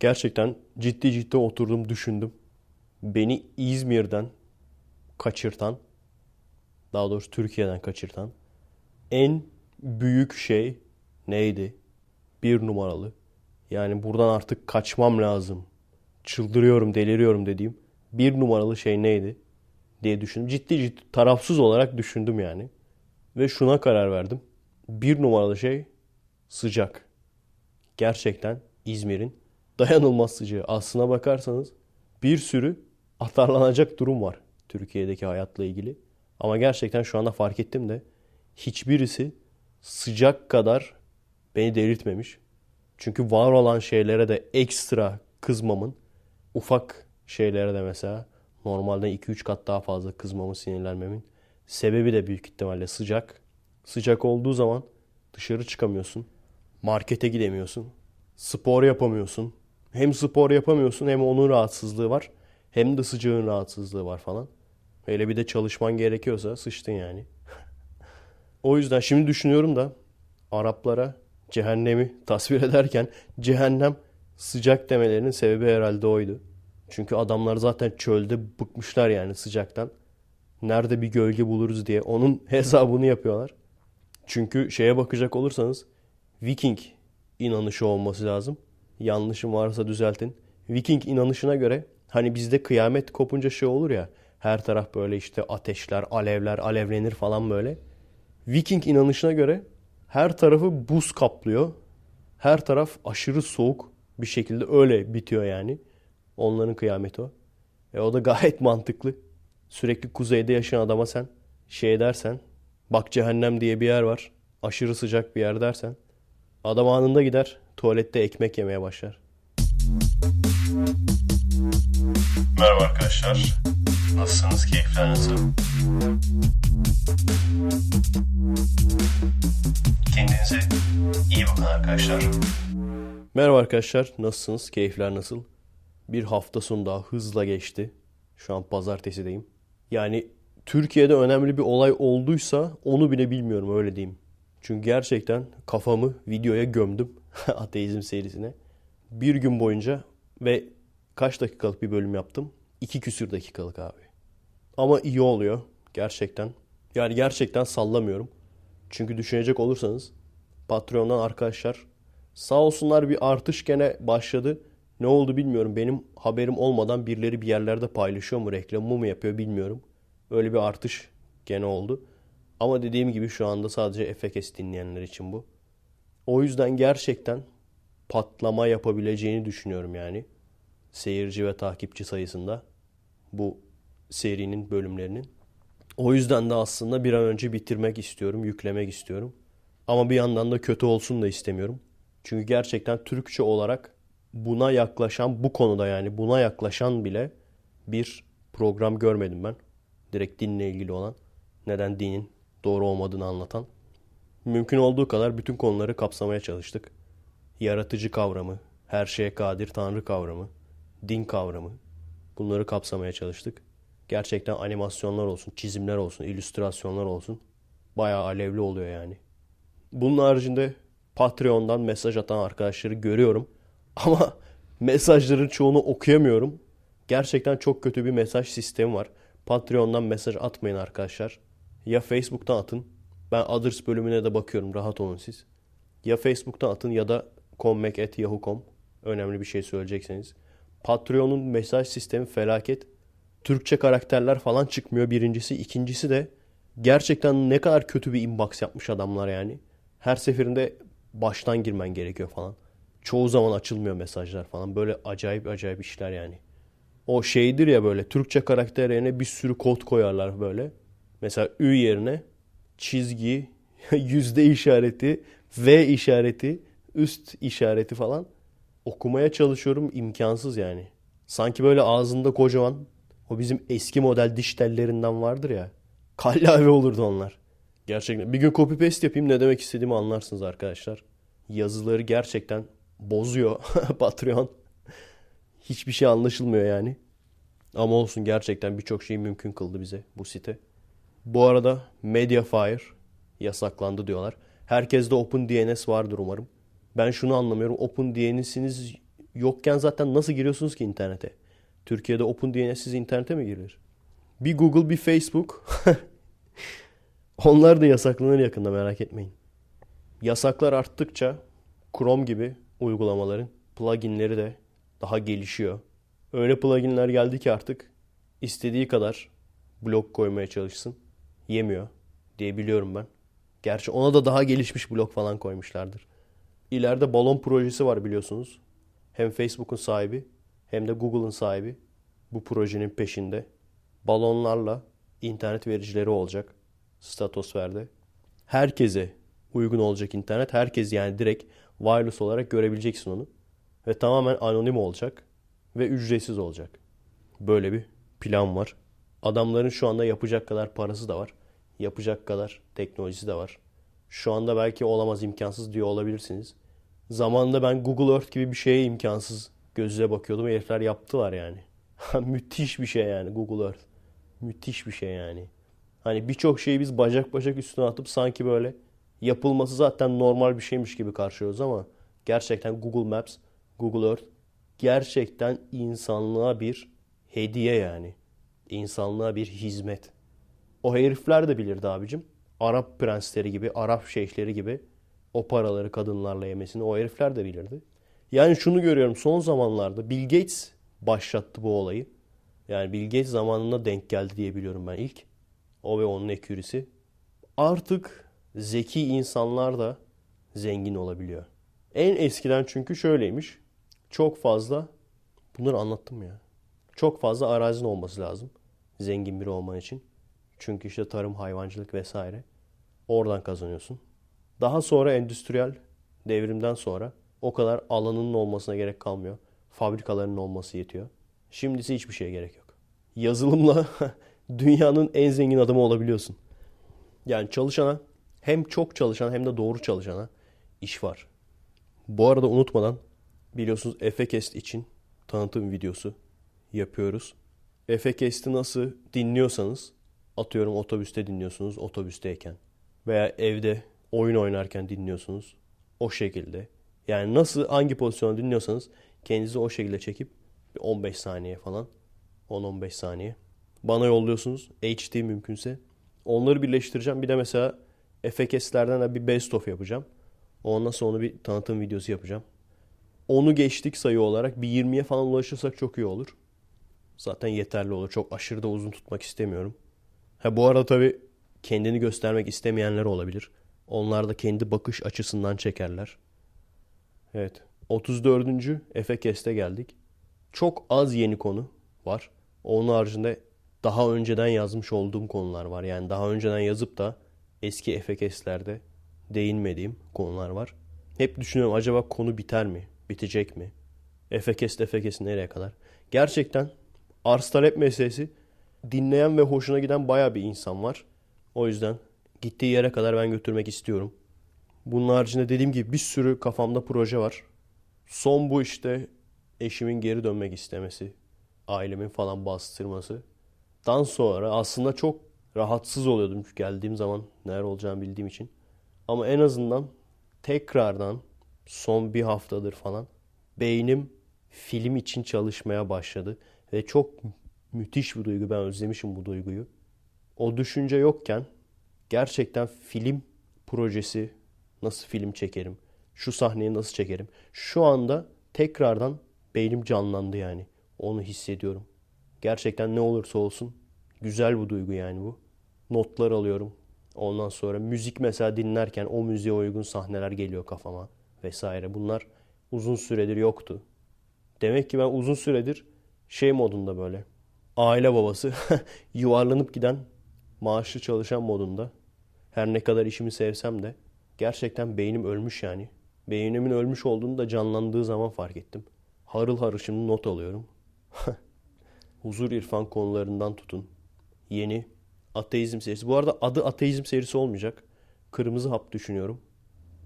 Gerçekten ciddi ciddi oturdum düşündüm. Beni İzmir'den kaçırtan, daha doğrusu Türkiye'den kaçırtan en büyük şey neydi? Bir numaralı. Yani buradan artık kaçmam lazım. Çıldırıyorum, deliriyorum dediğim bir numaralı şey neydi diye düşündüm. Ciddi ciddi tarafsız olarak düşündüm yani. Ve şuna karar verdim. Bir numaralı şey sıcak. Gerçekten İzmir'in dayanılmaz sıcağı. Aslına bakarsanız bir sürü atarlanacak durum var Türkiye'deki hayatla ilgili. Ama gerçekten şu anda fark ettim de hiçbirisi sıcak kadar beni delirtmemiş. Çünkü var olan şeylere de ekstra kızmamın, ufak şeylere de mesela normalden 2-3 kat daha fazla kızmamın, sinirlenmemin sebebi de büyük ihtimalle sıcak. Sıcak olduğu zaman dışarı çıkamıyorsun. Markete gidemiyorsun. Spor yapamıyorsun. Hem spor yapamıyorsun hem onun rahatsızlığı var. Hem de sıcağın rahatsızlığı var falan. Hele bir de çalışman gerekiyorsa sıçtın yani. o yüzden şimdi düşünüyorum da Araplara cehennemi tasvir ederken cehennem sıcak demelerinin sebebi herhalde oydu. Çünkü adamlar zaten çölde bıkmışlar yani sıcaktan. Nerede bir gölge buluruz diye onun hesabını yapıyorlar. Çünkü şeye bakacak olursanız Viking inanışı olması lazım. Yanlışım varsa düzeltin. Viking inanışına göre hani bizde kıyamet kopunca şey olur ya her taraf böyle işte ateşler, alevler, alevlenir falan böyle. Viking inanışına göre her tarafı buz kaplıyor. Her taraf aşırı soğuk bir şekilde öyle bitiyor yani. Onların kıyameti o. E o da gayet mantıklı. Sürekli kuzeyde yaşayan adama sen şey dersen bak cehennem diye bir yer var. Aşırı sıcak bir yer dersen adam anında gider tuvalette ekmek yemeye başlar. Merhaba arkadaşlar. Nasılsınız? Keyifler nasıl? Kendinize iyi bakın arkadaşlar. Merhaba arkadaşlar. Nasılsınız? Keyifler nasıl? Bir hafta sonu daha hızla geçti. Şu an pazartesideyim. Yani Türkiye'de önemli bir olay olduysa onu bile bilmiyorum öyle diyeyim. Çünkü gerçekten kafamı videoya gömdüm. Ateizm serisine. Bir gün boyunca ve kaç dakikalık bir bölüm yaptım? İki küsür dakikalık abi. Ama iyi oluyor gerçekten. Yani gerçekten sallamıyorum. Çünkü düşünecek olursanız Patreon'dan arkadaşlar sağ olsunlar bir artış gene başladı. Ne oldu bilmiyorum. Benim haberim olmadan birileri bir yerlerde paylaşıyor mu, reklamı mı yapıyor bilmiyorum. Öyle bir artış gene oldu. Ama dediğim gibi şu anda sadece FKS dinleyenler için bu. O yüzden gerçekten patlama yapabileceğini düşünüyorum yani. Seyirci ve takipçi sayısında bu serinin bölümlerinin. O yüzden de aslında bir an önce bitirmek istiyorum, yüklemek istiyorum. Ama bir yandan da kötü olsun da istemiyorum. Çünkü gerçekten Türkçe olarak buna yaklaşan, bu konuda yani buna yaklaşan bile bir program görmedim ben. Direkt dinle ilgili olan. Neden dinin doğru olmadığını anlatan. Mümkün olduğu kadar bütün konuları kapsamaya çalıştık. Yaratıcı kavramı, her şeye kadir tanrı kavramı, din kavramı. Bunları kapsamaya çalıştık. Gerçekten animasyonlar olsun, çizimler olsun, illüstrasyonlar olsun. Bayağı alevli oluyor yani. Bunun haricinde Patreon'dan mesaj atan arkadaşları görüyorum. Ama mesajların çoğunu okuyamıyorum. Gerçekten çok kötü bir mesaj sistemi var. Patreon'dan mesaj atmayın arkadaşlar. Ya Facebook'tan atın. Ben Others bölümüne de bakıyorum. Rahat olun siz. Ya Facebook'tan atın ya da commek.yahoo.com. Önemli bir şey söyleyecekseniz. Patreon'un mesaj sistemi felaket. Türkçe karakterler falan çıkmıyor birincisi. ikincisi de gerçekten ne kadar kötü bir inbox yapmış adamlar yani. Her seferinde baştan girmen gerekiyor falan. Çoğu zaman açılmıyor mesajlar falan. Böyle acayip acayip işler yani. O şeydir ya böyle Türkçe karakter yerine bir sürü kod koyarlar böyle. Mesela Ü yerine çizgi, yüzde işareti, V işareti, üst işareti falan. Okumaya çalışıyorum imkansız yani. Sanki böyle ağzında kocaman o bizim eski model diş tellerinden vardır ya. Kallavi olurdu onlar. Gerçekten. Bir gün copy paste yapayım ne demek istediğimi anlarsınız arkadaşlar. Yazıları gerçekten bozuyor Patreon. Hiçbir şey anlaşılmıyor yani. Ama olsun gerçekten birçok şeyi mümkün kıldı bize bu site. Bu arada Mediafire yasaklandı diyorlar. Herkeste OpenDNS vardır umarım. Ben şunu anlamıyorum. OpenDNS'iniz yokken zaten nasıl giriyorsunuz ki internete? Türkiye'de OpenDNS'siz internete mi girilir? Bir Google bir Facebook. Onlar da yasaklanır yakında merak etmeyin. Yasaklar arttıkça Chrome gibi uygulamaların pluginleri de daha gelişiyor. Öyle pluginler geldi ki artık istediği kadar blok koymaya çalışsın. Yemiyor diye biliyorum ben. Gerçi ona da daha gelişmiş blok falan koymuşlardır. İleride balon projesi var biliyorsunuz. Hem Facebook'un sahibi hem de Google'ın sahibi bu projenin peşinde. Balonlarla internet vericileri olacak statosferde. Herkese uygun olacak internet. Herkes yani direkt wireless olarak görebileceksin onu. Ve tamamen anonim olacak ve ücretsiz olacak. Böyle bir plan var. Adamların şu anda yapacak kadar parası da var. Yapacak kadar teknolojisi de var. Şu anda belki olamaz imkansız diyor olabilirsiniz. Zamanında ben Google Earth gibi bir şeye imkansız gözüyle bakıyordum. Herifler yaptılar yani. Müthiş bir şey yani Google Earth. Müthiş bir şey yani. Hani birçok şeyi biz bacak bacak üstüne atıp sanki böyle yapılması zaten normal bir şeymiş gibi karşılıyoruz ama gerçekten Google Maps, Google Earth gerçekten insanlığa bir hediye yani. İnsanlığa bir hizmet. O herifler de bilirdi abicim. Arap prensleri gibi, Arap şeyhleri gibi o paraları kadınlarla yemesini o herifler de bilirdi. Yani şunu görüyorum son zamanlarda Bill Gates başlattı bu olayı. Yani Bill Gates zamanında denk geldi diye biliyorum ben ilk. O ve onun ekürisi. Artık zeki insanlar da zengin olabiliyor. En eskiden çünkü şöyleymiş. Çok fazla bunları anlattım ya. Çok fazla arazin olması lazım. Zengin biri olman için. Çünkü işte tarım, hayvancılık vesaire. Oradan kazanıyorsun. Daha sonra endüstriyel devrimden sonra o kadar alanının olmasına gerek kalmıyor. Fabrikalarının olması yetiyor. Şimdisi hiçbir şeye gerek yok. Yazılımla dünyanın en zengin adamı olabiliyorsun. Yani çalışana hem çok çalışan hem de doğru çalışana iş var. Bu arada unutmadan biliyorsunuz Efekest için tanıtım videosu yapıyoruz. Efekest'i nasıl dinliyorsanız atıyorum otobüste dinliyorsunuz otobüsteyken veya evde oyun oynarken dinliyorsunuz o şekilde. Yani nasıl hangi pozisyonda dinliyorsanız kendinizi o şekilde çekip 15 saniye falan 10-15 saniye bana yolluyorsunuz. HD mümkünse. Onları birleştireceğim. Bir de mesela FKS'lerden de bir best of yapacağım. Ondan sonra bir tanıtım videosu yapacağım. Onu geçtik sayı olarak. Bir 20'ye falan ulaşırsak çok iyi olur. Zaten yeterli olur. Çok aşırı da uzun tutmak istemiyorum. Ha bu arada tabii kendini göstermek istemeyenler olabilir. Onlar da kendi bakış açısından çekerler. Evet. 34. Efekes'te geldik. Çok az yeni konu var. Onun haricinde daha önceden yazmış olduğum konular var. Yani daha önceden yazıp da eski FKS'lerde değinmediğim konular var. Hep düşünüyorum acaba konu biter mi? Bitecek mi? FKS FKS nereye kadar? Gerçekten arz talep meselesi dinleyen ve hoşuna giden baya bir insan var. O yüzden gittiği yere kadar ben götürmek istiyorum. Bunun haricinde dediğim gibi bir sürü kafamda proje var. Son bu işte eşimin geri dönmek istemesi, ailemin falan bastırması. Dan sonra aslında çok rahatsız oluyordum geldiğim zaman neler olacağını bildiğim için. Ama en azından tekrardan son bir haftadır falan beynim film için çalışmaya başladı. Ve çok müthiş bir duygu. Ben özlemişim bu duyguyu. O düşünce yokken gerçekten film projesi nasıl film çekerim? Şu sahneyi nasıl çekerim? Şu anda tekrardan beynim canlandı yani. Onu hissediyorum. Gerçekten ne olursa olsun güzel bu duygu yani bu. Notlar alıyorum. Ondan sonra müzik mesela dinlerken o müziğe uygun sahneler geliyor kafama vesaire. Bunlar uzun süredir yoktu. Demek ki ben uzun süredir şey modunda böyle. Aile babası yuvarlanıp giden maaşlı çalışan modunda. Her ne kadar işimi sevsem de gerçekten beynim ölmüş yani. Beynimin ölmüş olduğunu da canlandığı zaman fark ettim. Harıl harıl şimdi not alıyorum. Huzur irfan konularından tutun. Yeni ateizm serisi. Bu arada adı ateizm serisi olmayacak. Kırmızı hap düşünüyorum.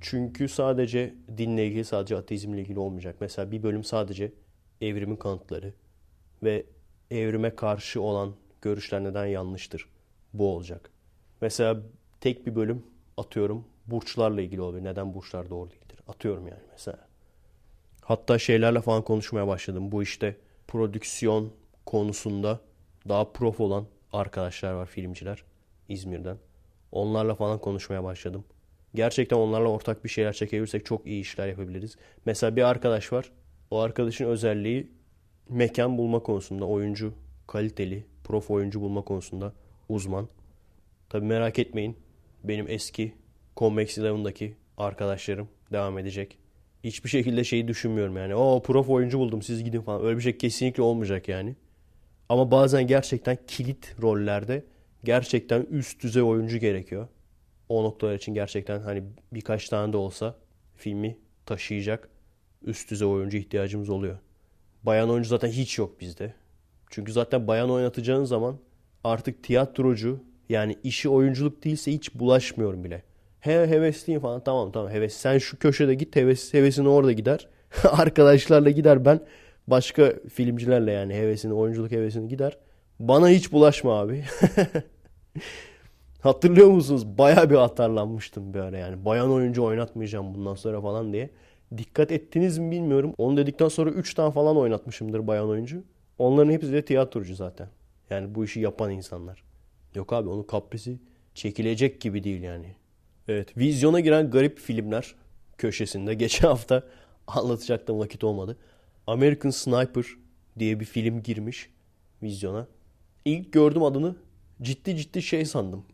Çünkü sadece dinle ilgili sadece ateizmle ilgili olmayacak. Mesela bir bölüm sadece evrimin kanıtları ve evrime karşı olan görüşler neden yanlıştır. Bu olacak. Mesela tek bir bölüm atıyorum burçlarla ilgili olabilir. Neden burçlar doğru değildir? Atıyorum yani mesela. Hatta şeylerle falan konuşmaya başladım. Bu işte prodüksiyon konusunda daha prof olan arkadaşlar var, filmciler İzmir'den. Onlarla falan konuşmaya başladım. Gerçekten onlarla ortak bir şeyler çekebilirsek çok iyi işler yapabiliriz. Mesela bir arkadaş var. O arkadaşın özelliği mekan bulma konusunda oyuncu kaliteli, prof oyuncu bulma konusunda uzman. Tabi merak etmeyin. Benim eski Convex Eleven'daki arkadaşlarım devam edecek. Hiçbir şekilde şeyi düşünmüyorum yani. O prof oyuncu buldum siz gidin falan. Öyle bir şey kesinlikle olmayacak yani. Ama bazen gerçekten kilit rollerde gerçekten üst düzey oyuncu gerekiyor. O noktalar için gerçekten hani birkaç tane de olsa filmi taşıyacak üst düzey oyuncu ihtiyacımız oluyor. Bayan oyuncu zaten hiç yok bizde. Çünkü zaten bayan oynatacağın zaman artık tiyatrocu yani işi oyunculuk değilse hiç bulaşmıyorum bile. He hevesliyim falan tamam tamam heves. Sen şu köşede git heves, hevesini orada gider. Arkadaşlarla gider ben başka filmcilerle yani hevesini oyunculuk hevesini gider. Bana hiç bulaşma abi. Hatırlıyor musunuz? Baya bir atarlanmıştım ara yani. Bayan oyuncu oynatmayacağım bundan sonra falan diye. Dikkat ettiniz mi bilmiyorum. Onu dedikten sonra 3 tane falan oynatmışımdır bayan oyuncu. Onların hepsi de tiyatrocu zaten. Yani bu işi yapan insanlar. Yok abi onun kaprisi çekilecek gibi değil yani. Evet vizyona giren garip filmler köşesinde geçen hafta anlatacaktım vakit olmadı. American Sniper diye bir film girmiş vizyona. İlk gördüm adını ciddi ciddi şey sandım.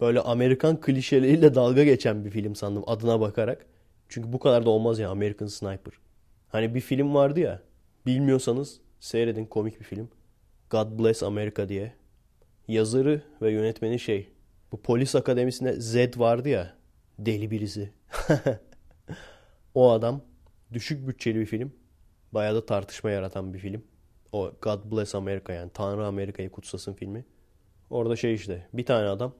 Böyle Amerikan klişeleriyle dalga geçen bir film sandım adına bakarak. Çünkü bu kadar da olmaz ya American Sniper. Hani bir film vardı ya. Bilmiyorsanız seyredin komik bir film. God Bless America diye. Yazarı ve yönetmeni şey. Bu polis akademisinde Zed vardı ya. Deli birisi. o adam düşük bütçeli bir film. Bayağı da tartışma yaratan bir film. O God Bless America yani Tanrı Amerika'yı kutsasın filmi. Orada şey işte bir tane adam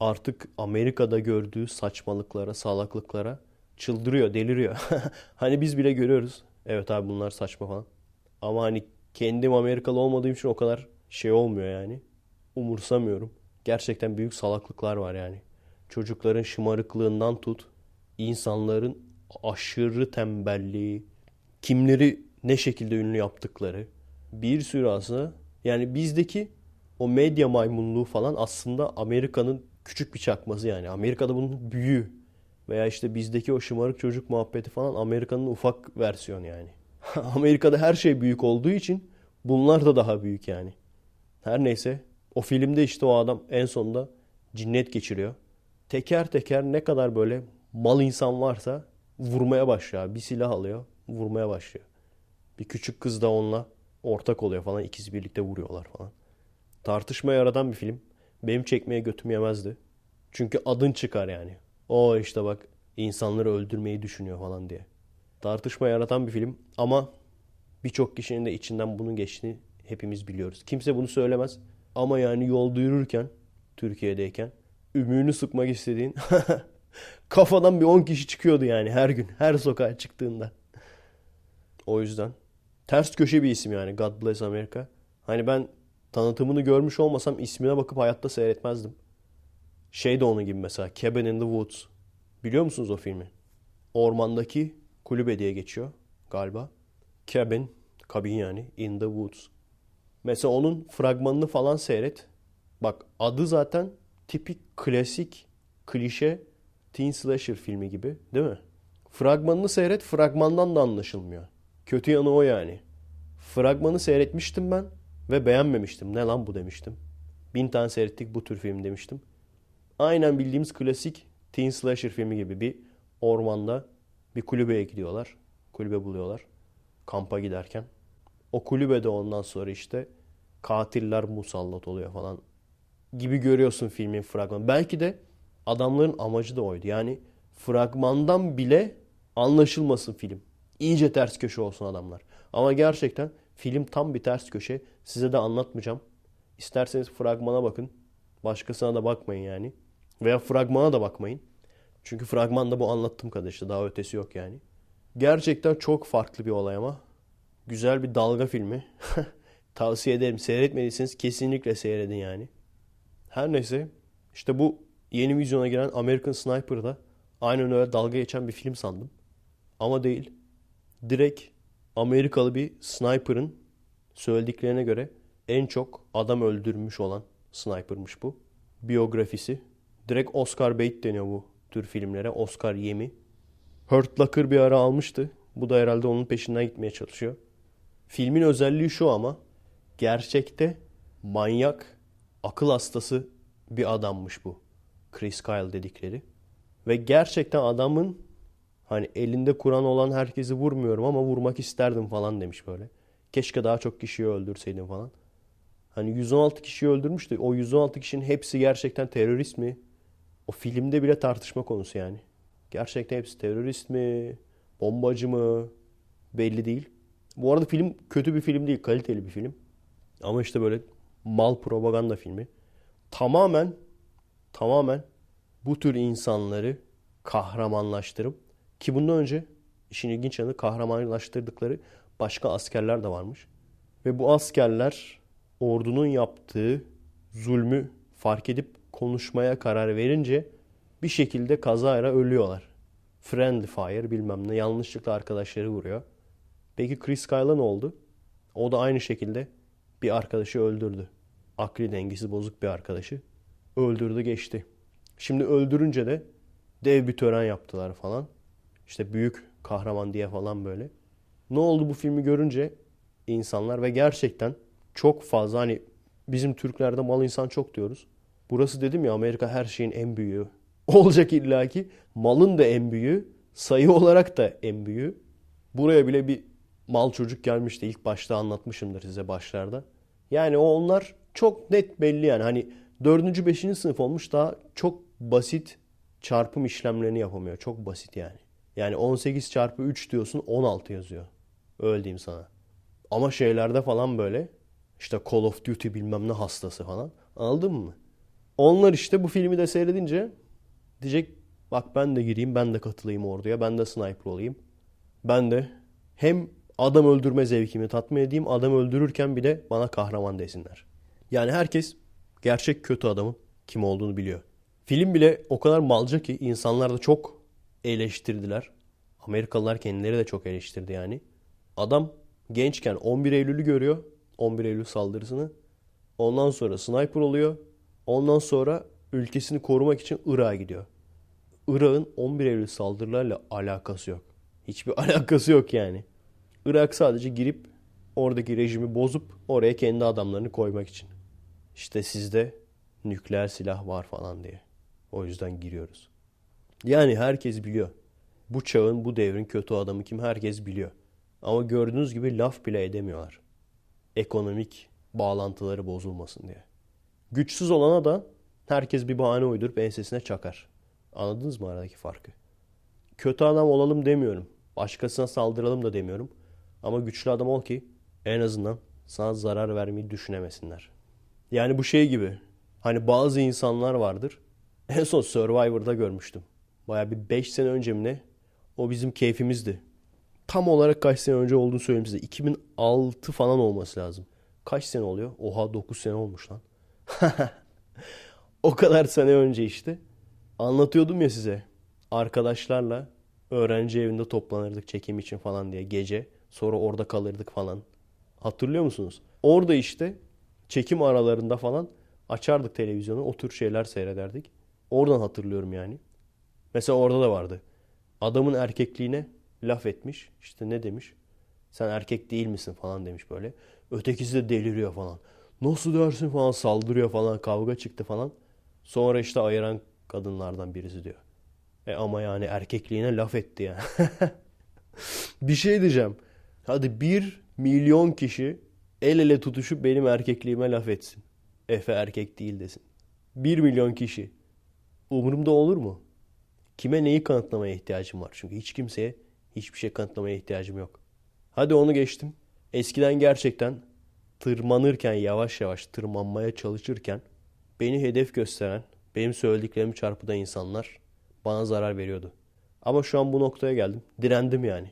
artık Amerika'da gördüğü saçmalıklara, salaklıklara çıldırıyor, deliriyor. hani biz bile görüyoruz. Evet abi bunlar saçma falan. Ama hani kendim Amerikalı olmadığım için o kadar şey olmuyor yani. Umursamıyorum. Gerçekten büyük salaklıklar var yani. Çocukların şımarıklığından tut, insanların aşırı tembelliği, kimleri ne şekilde ünlü yaptıkları, bir sürü aslında yani bizdeki o medya maymunluğu falan aslında Amerika'nın küçük bir çakması yani. Amerika'da bunun büyüğü. Veya işte bizdeki o şımarık çocuk muhabbeti falan Amerika'nın ufak versiyonu yani. Amerika'da her şey büyük olduğu için bunlar da daha büyük yani. Her neyse o filmde işte o adam en sonunda cinnet geçiriyor. Teker teker ne kadar böyle mal insan varsa vurmaya başlıyor. Bir silah alıyor, vurmaya başlıyor. Bir küçük kız da onunla ortak oluyor falan. İkisi birlikte vuruyorlar falan. Tartışma yaratan bir film. Benim çekmeye götüm yemezdi. Çünkü adın çıkar yani. O işte bak insanları öldürmeyi düşünüyor falan diye. Tartışma yaratan bir film ama birçok kişinin de içinden bunun geçtiğini hepimiz biliyoruz. Kimse bunu söylemez ama yani yolda yürürken Türkiye'deyken ümüğünü sıkmak istediğin kafadan bir 10 kişi çıkıyordu yani her gün her sokağa çıktığında. O yüzden ters köşe bir isim yani God Bless America. Hani ben tanıtımını görmüş olmasam ismine bakıp hayatta seyretmezdim. Şey de onun gibi mesela Cabin in the Woods. Biliyor musunuz o filmi? Ormandaki kulübe diye geçiyor galiba. Cabin, kabin yani in the woods. Mesela onun fragmanını falan seyret. Bak adı zaten tipik klasik klişe teen slasher filmi gibi değil mi? Fragmanını seyret fragmandan da anlaşılmıyor. Kötü yanı o yani. Fragmanı seyretmiştim ben ve beğenmemiştim. Ne lan bu demiştim. Bin tane seyrettik bu tür film demiştim. Aynen bildiğimiz klasik teen slasher filmi gibi bir ormanda bir kulübeye gidiyorlar. Kulübe buluyorlar. Kampa giderken. O kulübede ondan sonra işte katiller musallat oluyor falan gibi görüyorsun filmin fragmanı. Belki de adamların amacı da oydu. Yani fragmandan bile anlaşılmasın film. İyice ters köşe olsun adamlar. Ama gerçekten film tam bir ters köşe. Size de anlatmayacağım. İsterseniz fragmana bakın. Başkasına da bakmayın yani. Veya fragmana da bakmayın. Çünkü fragmanda bu anlattığım kadar işte daha ötesi yok yani. Gerçekten çok farklı bir olay ama. Güzel bir dalga filmi. Tavsiye ederim. Seyretmediyseniz kesinlikle seyredin yani. Her neyse işte bu yeni vizyona giren American Sniper'da aynen öyle dalga geçen bir film sandım. Ama değil. Direkt Amerikalı bir sniper'ın söylediklerine göre en çok adam öldürmüş olan sniper'mış bu. Biyografisi. Direkt Oscar bait deniyor bu tür filmlere. Oscar yemi. Hurt Locker bir ara almıştı. Bu da herhalde onun peşinden gitmeye çalışıyor. Filmin özelliği şu ama gerçekte manyak, akıl hastası bir adammış bu. Chris Kyle dedikleri. Ve gerçekten adamın hani elinde Kur'an olan herkesi vurmuyorum ama vurmak isterdim falan demiş böyle. Keşke daha çok kişiyi öldürseydim falan. Hani 116 kişiyi öldürmüştü. O 116 kişinin hepsi gerçekten terörist mi? O filmde bile tartışma konusu yani. Gerçekten hepsi terörist mi? Bombacı mı? Belli değil. Bu arada film kötü bir film değil. Kaliteli bir film. Ama işte böyle mal propaganda filmi. Tamamen tamamen bu tür insanları kahramanlaştırıp ki bundan önce işin ilginç yanı kahramanlaştırdıkları başka askerler de varmış. Ve bu askerler ordunun yaptığı zulmü fark edip konuşmaya karar verince bir şekilde kazayla ölüyorlar. Friendly fire bilmem ne yanlışlıkla arkadaşları vuruyor. Peki Chris Kyle'a ne oldu? O da aynı şekilde bir arkadaşı öldürdü. Akli dengesi bozuk bir arkadaşı. Öldürdü geçti. Şimdi öldürünce de dev bir tören yaptılar falan. İşte büyük kahraman diye falan böyle. Ne oldu bu filmi görünce insanlar ve gerçekten çok fazla hani bizim Türklerde mal insan çok diyoruz. Burası dedim ya Amerika her şeyin en büyüğü. Olacak illaki. Malın da en büyüğü. Sayı olarak da en büyüğü. Buraya bile bir mal çocuk gelmişti. İlk başta anlatmışımdır size başlarda. Yani o onlar çok net belli yani. Hani dördüncü, beşinci sınıf olmuş daha çok basit çarpım işlemlerini yapamıyor. Çok basit yani. Yani 18 çarpı 3 diyorsun 16 yazıyor. Öyle diyeyim sana. Ama şeylerde falan böyle işte Call of Duty bilmem ne hastası falan. Anladın mı? Onlar işte bu filmi de seyredince diyecek bak ben de gireyim ben de katılayım orduya ben de sniper olayım. Ben de hem adam öldürme zevkimi tatmin edeyim adam öldürürken bir de bana kahraman desinler. Yani herkes gerçek kötü adamın kim olduğunu biliyor. Film bile o kadar malca ki insanlar da çok eleştirdiler. Amerikalılar kendileri de çok eleştirdi yani. Adam gençken 11 Eylül'ü görüyor. 11 Eylül saldırısını. Ondan sonra sniper oluyor. Ondan sonra ülkesini korumak için Irak'a gidiyor. Irak'ın 11 Eylül saldırılarla alakası yok. Hiçbir alakası yok yani. Irak sadece girip oradaki rejimi bozup oraya kendi adamlarını koymak için. İşte sizde nükleer silah var falan diye. O yüzden giriyoruz. Yani herkes biliyor. Bu çağın, bu devrin kötü adamı kim herkes biliyor. Ama gördüğünüz gibi laf bile edemiyorlar. Ekonomik bağlantıları bozulmasın diye. Güçsüz olana da herkes bir bahane uydurup ensesine çakar. Anladınız mı aradaki farkı? Kötü adam olalım demiyorum. Başkasına saldıralım da demiyorum. Ama güçlü adam ol ki en azından sana zarar vermeyi düşünemesinler. Yani bu şey gibi. Hani bazı insanlar vardır. En son Survivor'da görmüştüm. Baya bir 5 sene önce mi ne? O bizim keyfimizdi. Tam olarak kaç sene önce olduğunu söyleyeyim size. 2006 falan olması lazım. Kaç sene oluyor? Oha 9 sene olmuş lan. o kadar sene önce işte. Anlatıyordum ya size. Arkadaşlarla öğrenci evinde toplanırdık çekim için falan diye gece. Sonra orada kalırdık falan. Hatırlıyor musunuz? Orada işte çekim aralarında falan açardık televizyonu. O tür şeyler seyrederdik. Oradan hatırlıyorum yani. Mesela orada da vardı. Adamın erkekliğine laf etmiş. İşte ne demiş? Sen erkek değil misin falan demiş böyle. Ötekisi de deliriyor falan. Nasıl dersin falan saldırıyor falan kavga çıktı falan. Sonra işte ayıran kadınlardan birisi diyor. E ama yani erkekliğine laf etti ya. bir şey diyeceğim. Hadi bir milyon kişi el ele tutuşup benim erkekliğime laf etsin. Efe erkek değil desin. Bir milyon kişi. Umurumda olur mu? Kime neyi kanıtlamaya ihtiyacım var? Çünkü hiç kimseye hiçbir şey kanıtlamaya ihtiyacım yok. Hadi onu geçtim. Eskiden gerçekten tırmanırken yavaş yavaş tırmanmaya çalışırken beni hedef gösteren, benim söylediklerimi çarpıdan insanlar bana zarar veriyordu. Ama şu an bu noktaya geldim. Direndim yani.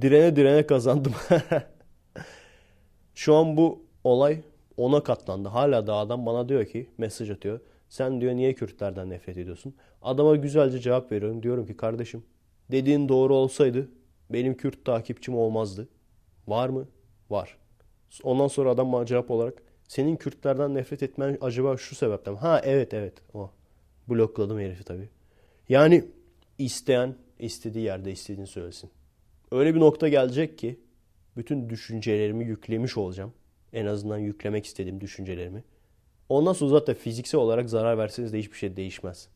Direne direne kazandım. şu an bu olay ona katlandı. Hala da adam bana diyor ki mesaj atıyor. Sen diyor niye Kürtlerden nefret ediyorsun? Adama güzelce cevap veriyorum. Diyorum ki kardeşim dediğin doğru olsaydı benim Kürt takipçim olmazdı. Var mı? Var. Ondan sonra adam bana cevap olarak senin Kürtlerden nefret etmen acaba şu sebepten? Ha evet evet o. Blokladım herifi tabii. Yani isteyen istediği yerde istediğini söylesin. Öyle bir nokta gelecek ki bütün düşüncelerimi yüklemiş olacağım. En azından yüklemek istediğim düşüncelerimi. Ondan sonra zaten fiziksel olarak zarar verseniz de hiçbir şey değişmez.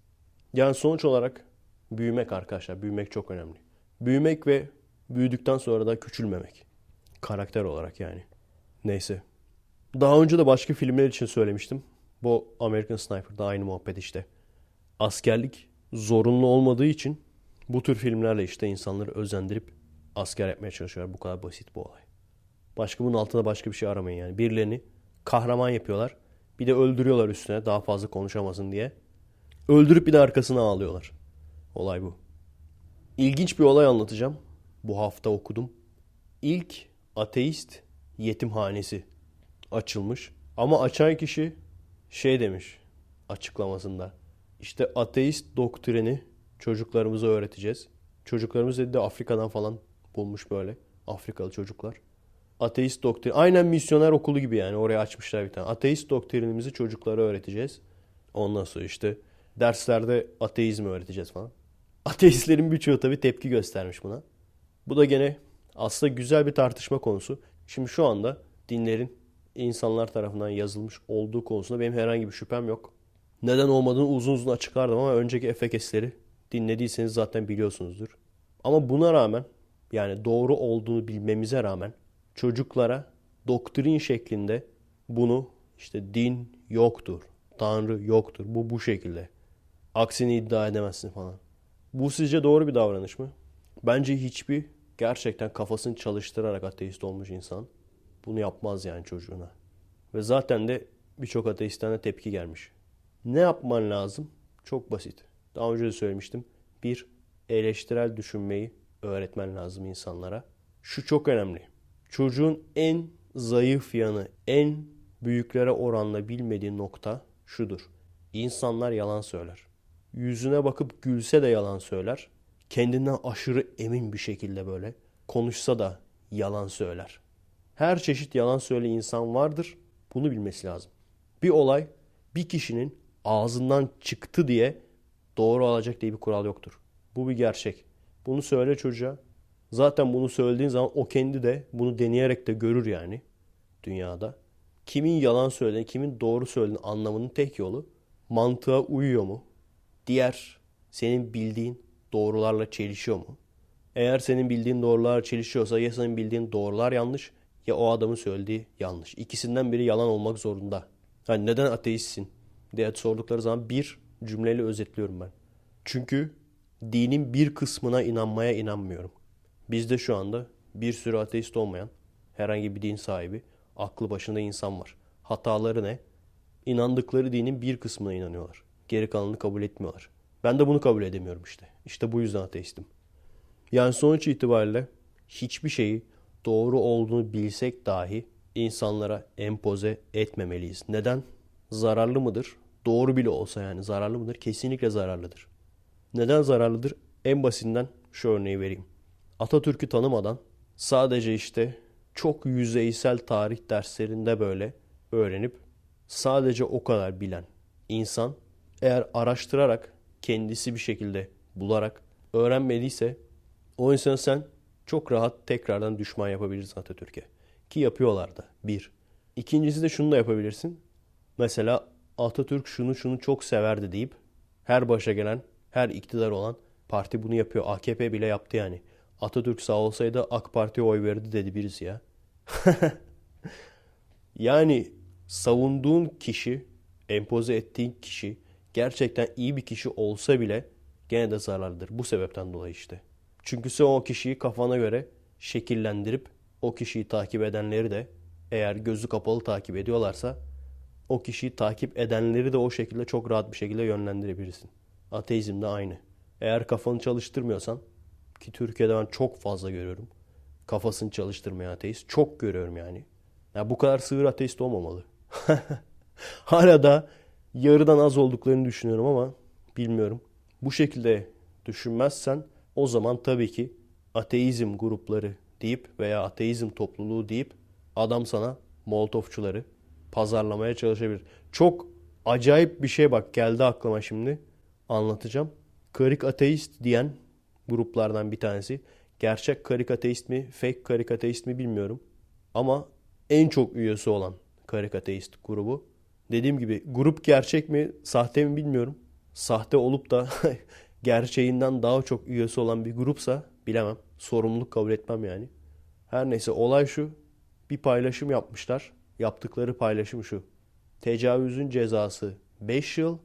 Yani sonuç olarak büyümek arkadaşlar. Büyümek çok önemli. Büyümek ve büyüdükten sonra da küçülmemek. Karakter olarak yani. Neyse. Daha önce de başka filmler için söylemiştim. Bu American Sniper'da aynı muhabbet işte. Askerlik zorunlu olmadığı için bu tür filmlerle işte insanları özendirip asker yapmaya çalışıyorlar. Bu kadar basit bu olay. Başka bunun altında başka bir şey aramayın yani. Birilerini kahraman yapıyorlar. Bir de öldürüyorlar üstüne daha fazla konuşamasın diye. Öldürüp bir de arkasına ağlıyorlar. Olay bu. İlginç bir olay anlatacağım. Bu hafta okudum. İlk ateist yetimhanesi açılmış. Ama açan kişi şey demiş açıklamasında. İşte ateist doktrini çocuklarımıza öğreteceğiz. Çocuklarımız dedi de Afrika'dan falan bulmuş böyle. Afrikalı çocuklar. Ateist doktrin. Aynen misyoner okulu gibi yani. Oraya açmışlar bir tane. Ateist doktrinimizi çocuklara öğreteceğiz. Ondan sonra işte derslerde ateizmi öğreteceğiz falan. Ateistlerin birçoğu tabii tepki göstermiş buna. Bu da gene aslında güzel bir tartışma konusu. Şimdi şu anda dinlerin insanlar tarafından yazılmış olduğu konusunda benim herhangi bir şüphem yok. Neden olmadığını uzun uzun açıklardım ama önceki efekesleri dinlediyseniz zaten biliyorsunuzdur. Ama buna rağmen yani doğru olduğunu bilmemize rağmen çocuklara doktrin şeklinde bunu işte din yoktur, tanrı yoktur, bu bu şekilde. Aksini iddia edemezsin falan. Bu sizce doğru bir davranış mı? Bence hiçbir gerçekten kafasını çalıştırarak ateist olmuş insan bunu yapmaz yani çocuğuna. Ve zaten de birçok ateistten de tepki gelmiş. Ne yapman lazım? Çok basit. Daha önce de söylemiştim. Bir, eleştirel düşünmeyi öğretmen lazım insanlara. Şu çok önemli. Çocuğun en zayıf yanı, en büyüklere oranla bilmediği nokta şudur. İnsanlar yalan söyler. Yüzüne bakıp gülse de yalan söyler. Kendinden aşırı emin bir şekilde böyle konuşsa da yalan söyler. Her çeşit yalan söyleyen insan vardır. Bunu bilmesi lazım. Bir olay bir kişinin ağzından çıktı diye doğru olacak diye bir kural yoktur. Bu bir gerçek. Bunu söyle çocuğa. Zaten bunu söylediğin zaman o kendi de bunu deneyerek de görür yani dünyada. Kimin yalan söylediğini, kimin doğru söylediğini anlamanın tek yolu mantığa uyuyor mu? Diğer senin bildiğin doğrularla çelişiyor mu? Eğer senin bildiğin doğrular çelişiyorsa ya senin bildiğin doğrular yanlış ya o adamın söylediği yanlış. İkisinden biri yalan olmak zorunda. Yani neden ateistsin diye sordukları zaman bir cümleyle özetliyorum ben. Çünkü dinin bir kısmına inanmaya inanmıyorum. Bizde şu anda bir sürü ateist olmayan herhangi bir din sahibi aklı başında insan var. Hataları ne? İnandıkları dinin bir kısmına inanıyorlar. Geri kalanını kabul etmiyorlar. Ben de bunu kabul edemiyorum işte. İşte bu yüzden ateistim. Yani sonuç itibariyle hiçbir şeyi doğru olduğunu bilsek dahi insanlara empoze etmemeliyiz. Neden? Zararlı mıdır? Doğru bile olsa yani zararlı mıdır? Kesinlikle zararlıdır. Neden zararlıdır? En basitinden şu örneği vereyim. Atatürk'ü tanımadan sadece işte çok yüzeysel tarih derslerinde böyle öğrenip sadece o kadar bilen insan eğer araştırarak kendisi bir şekilde bularak öğrenmediyse o insanı sen çok rahat tekrardan düşman yapabilirsin Atatürk'e. Ki yapıyorlar da. Bir. İkincisi de şunu da yapabilirsin. Mesela Atatürk şunu şunu çok severdi deyip her başa gelen, her iktidar olan parti bunu yapıyor. AKP bile yaptı yani. Atatürk sağ olsaydı AK Parti'ye oy verdi dedi birisi ya. yani savunduğun kişi, empoze ettiğin kişi gerçekten iyi bir kişi olsa bile gene de zararlıdır. Bu sebepten dolayı işte. Çünkü sen o kişiyi kafana göre şekillendirip o kişiyi takip edenleri de eğer gözü kapalı takip ediyorlarsa o kişiyi takip edenleri de o şekilde çok rahat bir şekilde yönlendirebilirsin. Ateizm de aynı. Eğer kafanı çalıştırmıyorsan ki Türkiye'de ben çok fazla görüyorum. Kafasını çalıştırmayan ateist. Çok görüyorum yani. Ya bu kadar sığır ateist olmamalı. Hala da yarıdan az olduklarını düşünüyorum ama bilmiyorum. Bu şekilde düşünmezsen o zaman tabii ki ateizm grupları deyip veya ateizm topluluğu deyip adam sana molotofçuları pazarlamaya çalışabilir. Çok acayip bir şey bak geldi aklıma şimdi anlatacağım. Karik ateist diyen gruplardan bir tanesi. Gerçek karik ateist mi, fake karik ateist mi bilmiyorum. Ama en çok üyesi olan karik ateist grubu. Dediğim gibi grup gerçek mi, sahte mi bilmiyorum. Sahte olup da gerçeğinden daha çok üyesi olan bir grupsa bilemem. Sorumluluk kabul etmem yani. Her neyse olay şu. Bir paylaşım yapmışlar. Yaptıkları paylaşım şu. Tecavüzün cezası 5 yıl,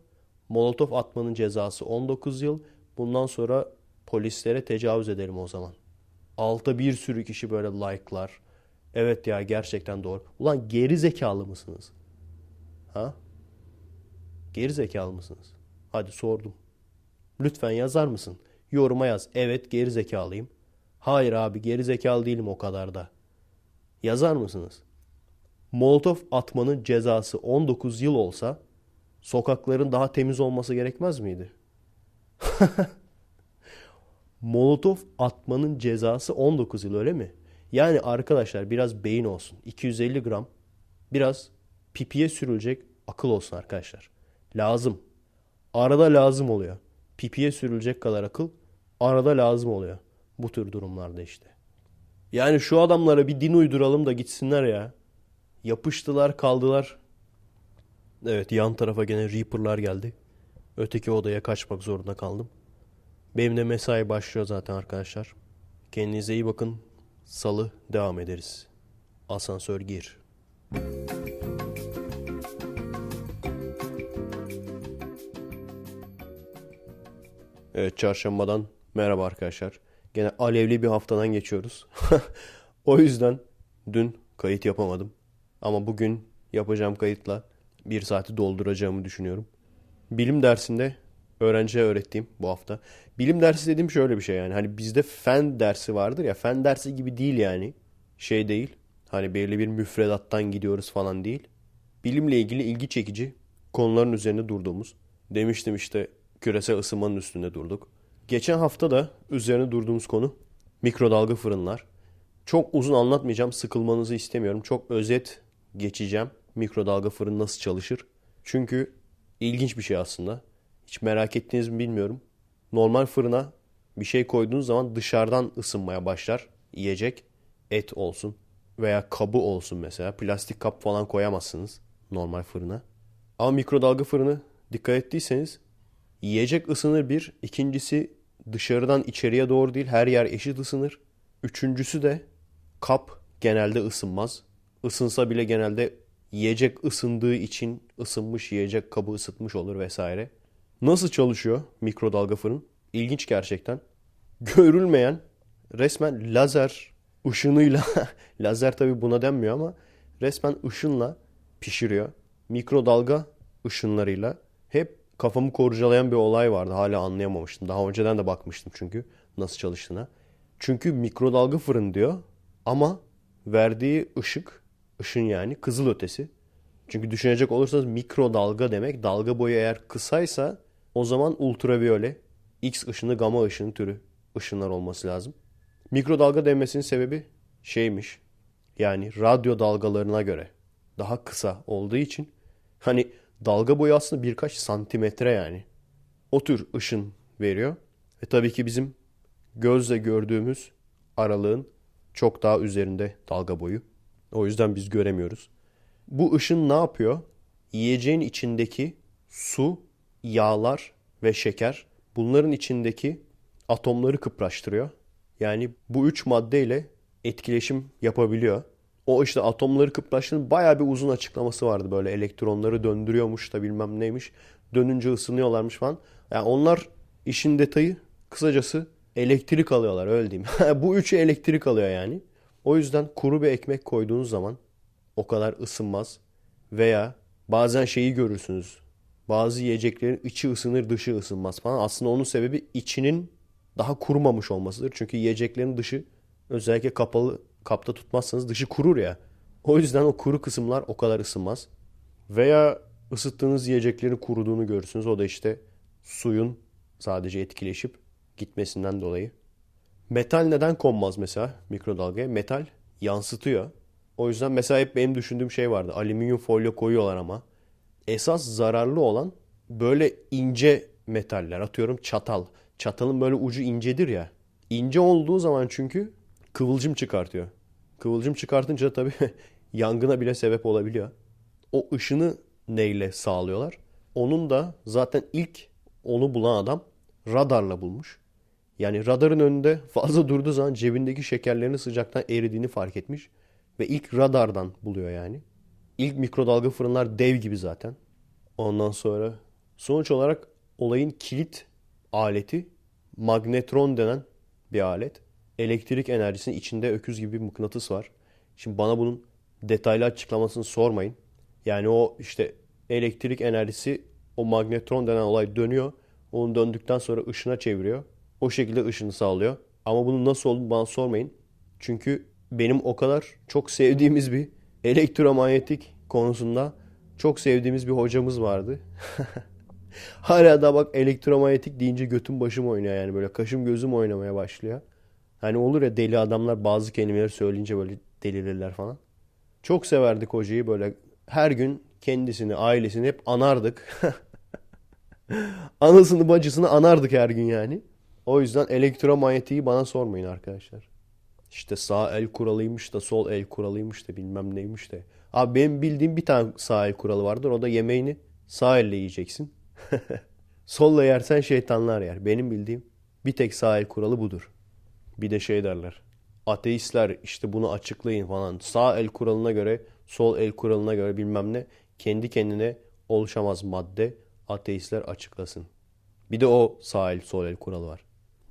molotof atmanın cezası 19 yıl. Bundan sonra polislere tecavüz edelim o zaman. Altta bir sürü kişi böyle like'lar. Evet ya gerçekten doğru. Ulan geri zekalı mısınız? Ha? Geri zekalı mısınız? Hadi sordum. Lütfen yazar mısın? Yoruma yaz. Evet geri zekalıyım. Hayır abi geri zekalı değilim o kadar da. Yazar mısınız? Molotof atmanın cezası 19 yıl olsa sokakların daha temiz olması gerekmez miydi? Molotof atmanın cezası 19 yıl öyle mi? Yani arkadaşlar biraz beyin olsun. 250 gram biraz pipiye sürülecek akıl olsun arkadaşlar. Lazım. Arada lazım oluyor. Pipiye sürülecek kadar akıl arada lazım oluyor. Bu tür durumlarda işte. Yani şu adamlara bir din uyduralım da gitsinler ya. Yapıştılar kaldılar. Evet yan tarafa gene Reaper'lar geldi. Öteki odaya kaçmak zorunda kaldım. Benim de mesai başlıyor zaten arkadaşlar. Kendinize iyi bakın. Salı devam ederiz. Asansör gir. Evet çarşambadan merhaba arkadaşlar. Gene alevli bir haftadan geçiyoruz. o yüzden dün kayıt yapamadım. Ama bugün yapacağım kayıtla bir saati dolduracağımı düşünüyorum. Bilim dersinde öğrenciye öğrettiğim bu hafta. Bilim dersi dediğim şöyle bir şey yani. Hani bizde fen dersi vardır ya. Fen dersi gibi değil yani. Şey değil. Hani belirli bir müfredattan gidiyoruz falan değil. Bilimle ilgili ilgi çekici konuların üzerinde durduğumuz. Demiştim işte küresel ısınmanın üstünde durduk. Geçen hafta da üzerine durduğumuz konu mikrodalga fırınlar. Çok uzun anlatmayacağım. Sıkılmanızı istemiyorum. Çok özet geçeceğim. Mikrodalga fırın nasıl çalışır? Çünkü ilginç bir şey aslında. Hiç merak ettiğiniz mi bilmiyorum. Normal fırına bir şey koyduğunuz zaman dışarıdan ısınmaya başlar. Yiyecek, et olsun veya kabı olsun mesela. Plastik kap falan koyamazsınız normal fırına. Ama mikrodalga fırını dikkat ettiyseniz yiyecek ısınır bir. İkincisi dışarıdan içeriye doğru değil her yer eşit ısınır. Üçüncüsü de kap genelde ısınmaz. Isınsa bile genelde yiyecek ısındığı için ısınmış yiyecek kabı ısıtmış olur vesaire. Nasıl çalışıyor mikrodalga fırın? İlginç gerçekten. Görülmeyen resmen lazer ışınıyla lazer tabi buna denmiyor ama resmen ışınla pişiriyor. Mikrodalga ışınlarıyla kafamı kurcalayan bir olay vardı. Hala anlayamamıştım. Daha önceden de bakmıştım çünkü nasıl çalıştığına. Çünkü mikrodalga fırın diyor ama verdiği ışık, ışın yani kızıl ötesi. Çünkü düşünecek olursanız mikrodalga demek dalga boyu eğer kısaysa o zaman ultraviyole, X ışını, gamma ışını türü ışınlar olması lazım. Mikrodalga denmesinin sebebi şeymiş. Yani radyo dalgalarına göre daha kısa olduğu için hani dalga boyu aslında birkaç santimetre yani. O tür ışın veriyor. Ve tabii ki bizim gözle gördüğümüz aralığın çok daha üzerinde dalga boyu. O yüzden biz göremiyoruz. Bu ışın ne yapıyor? Yiyeceğin içindeki su, yağlar ve şeker bunların içindeki atomları kıpraştırıyor. Yani bu üç maddeyle etkileşim yapabiliyor. O işte atomları kıpraştığının bayağı bir uzun açıklaması vardı böyle elektronları döndürüyormuş da bilmem neymiş. Dönünce ısınıyorlarmış falan. Yani onlar işin detayı kısacası elektrik alıyorlar öyle diyeyim. bu üçü elektrik alıyor yani. O yüzden kuru bir ekmek koyduğunuz zaman o kadar ısınmaz. Veya bazen şeyi görürsünüz. Bazı yiyeceklerin içi ısınır dışı ısınmaz falan. Aslında onun sebebi içinin daha kurumamış olmasıdır. Çünkü yiyeceklerin dışı özellikle kapalı kapta tutmazsanız dışı kurur ya. O yüzden o kuru kısımlar o kadar ısınmaz. Veya ısıttığınız yiyeceklerin kuruduğunu görürsünüz. O da işte suyun sadece etkileşip gitmesinden dolayı. Metal neden konmaz mesela mikrodalgaya? Metal yansıtıyor. O yüzden mesela hep benim düşündüğüm şey vardı. Alüminyum folyo koyuyorlar ama. Esas zararlı olan böyle ince metaller. Atıyorum çatal. Çatalın böyle ucu incedir ya. İnce olduğu zaman çünkü kıvılcım çıkartıyor. Kıvılcım çıkartınca tabii yangına bile sebep olabiliyor. O ışını neyle sağlıyorlar? Onun da zaten ilk onu bulan adam radarla bulmuş. Yani radarın önünde fazla durduğu zaman cebindeki şekerlerin sıcaktan eridiğini fark etmiş. Ve ilk radardan buluyor yani. İlk mikrodalga fırınlar dev gibi zaten. Ondan sonra sonuç olarak olayın kilit aleti magnetron denen bir alet. Elektrik enerjisinin içinde öküz gibi bir mıknatıs var. Şimdi bana bunun detaylı açıklamasını sormayın. Yani o işte elektrik enerjisi o magnetron denen olay dönüyor. Onu döndükten sonra ışına çeviriyor. O şekilde ışını sağlıyor. Ama bunun nasıl olduğunu bana sormayın. Çünkü benim o kadar çok sevdiğimiz bir elektromanyetik konusunda çok sevdiğimiz bir hocamız vardı. Hala da bak elektromanyetik deyince götüm başım oynuyor yani böyle kaşım gözüm oynamaya başlıyor. Hani olur ya deli adamlar bazı kelimeleri söyleyince böyle delirirler falan. Çok severdik hocayı böyle her gün kendisini, ailesini hep anardık. Anasını bacısını anardık her gün yani. O yüzden elektromanyetiği bana sormayın arkadaşlar. İşte sağ el kuralıymış da sol el kuralıymış da bilmem neymiş de. Abi benim bildiğim bir tane sağ el kuralı vardır. O da yemeğini sağ elle yiyeceksin. Solla yersen şeytanlar yer. Benim bildiğim bir tek sağ el kuralı budur. Bir de şey derler. Ateistler işte bunu açıklayın falan. Sağ el kuralına göre, sol el kuralına göre bilmem ne. Kendi kendine oluşamaz madde. Ateistler açıklasın. Bir de o sağ el, sol el kuralı var.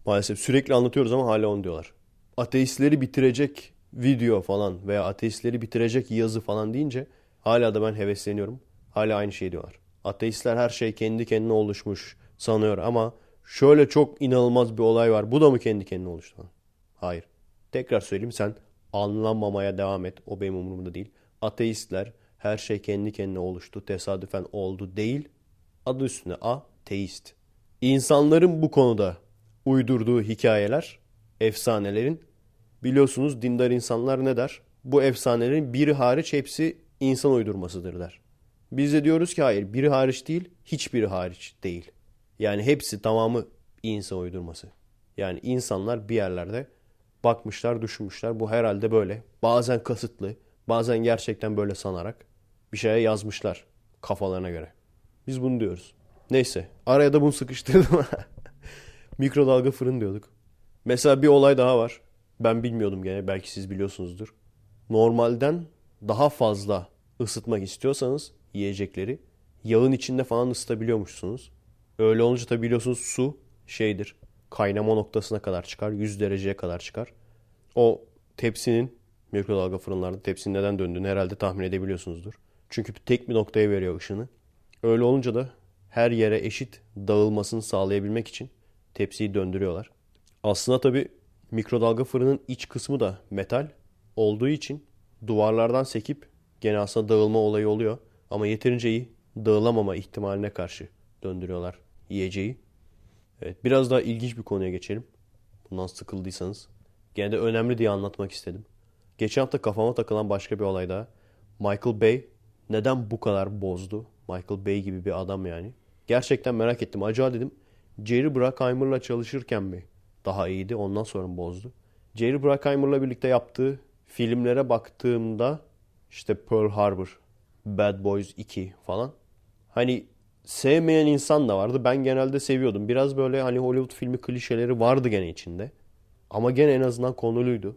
Maalesef sürekli anlatıyoruz ama hala onu diyorlar. Ateistleri bitirecek video falan veya ateistleri bitirecek yazı falan deyince hala da ben hevesleniyorum. Hala aynı şey diyorlar. Ateistler her şey kendi kendine oluşmuş sanıyor ama şöyle çok inanılmaz bir olay var. Bu da mı kendi kendine oluştu? Hayır. Tekrar söyleyeyim sen anlamamaya devam et. O benim umurumda değil. Ateistler her şey kendi kendine oluştu. Tesadüfen oldu değil. Adı üstüne ateist. İnsanların bu konuda uydurduğu hikayeler, efsanelerin biliyorsunuz dindar insanlar ne der? Bu efsanelerin biri hariç hepsi insan uydurmasıdır der. Biz de diyoruz ki hayır biri hariç değil hiçbiri hariç değil. Yani hepsi tamamı insan uydurması. Yani insanlar bir yerlerde bakmışlar düşünmüşler bu herhalde böyle. Bazen kasıtlı bazen gerçekten böyle sanarak bir şeye yazmışlar kafalarına göre. Biz bunu diyoruz. Neyse araya da bunu sıkıştırdım. Mikrodalga fırın diyorduk. Mesela bir olay daha var. Ben bilmiyordum gene belki siz biliyorsunuzdur. Normalden daha fazla ısıtmak istiyorsanız yiyecekleri yağın içinde falan ısıtabiliyormuşsunuz. Öyle olunca tabi biliyorsunuz su şeydir. Kaynama noktasına kadar çıkar. 100 dereceye kadar çıkar. O tepsinin mikrodalga fırınlarda tepsinin neden döndüğünü herhalde tahmin edebiliyorsunuzdur. Çünkü tek bir noktaya veriyor ışını. Öyle olunca da her yere eşit dağılmasını sağlayabilmek için tepsiyi döndürüyorlar. Aslında tabi mikrodalga fırının iç kısmı da metal olduğu için duvarlardan sekip gene aslında dağılma olayı oluyor. Ama yeterince iyi dağılamama ihtimaline karşı döndürüyorlar yiyeceği. Evet biraz daha ilginç bir konuya geçelim. Bundan sıkıldıysanız. Gene de önemli diye anlatmak istedim. Geçen hafta kafama takılan başka bir olay daha. Michael Bay neden bu kadar bozdu? Michael Bay gibi bir adam yani. Gerçekten merak ettim. Acaba dedim Jerry Bruckheimer'la çalışırken mi daha iyiydi? Ondan sonra bozdu? Jerry Bruckheimer'la birlikte yaptığı filmlere baktığımda işte Pearl Harbor, Bad Boys 2 falan. Hani sevmeyen insan da vardı. Ben genelde seviyordum. Biraz böyle hani Hollywood filmi klişeleri vardı gene içinde. Ama gene en azından konuluydu.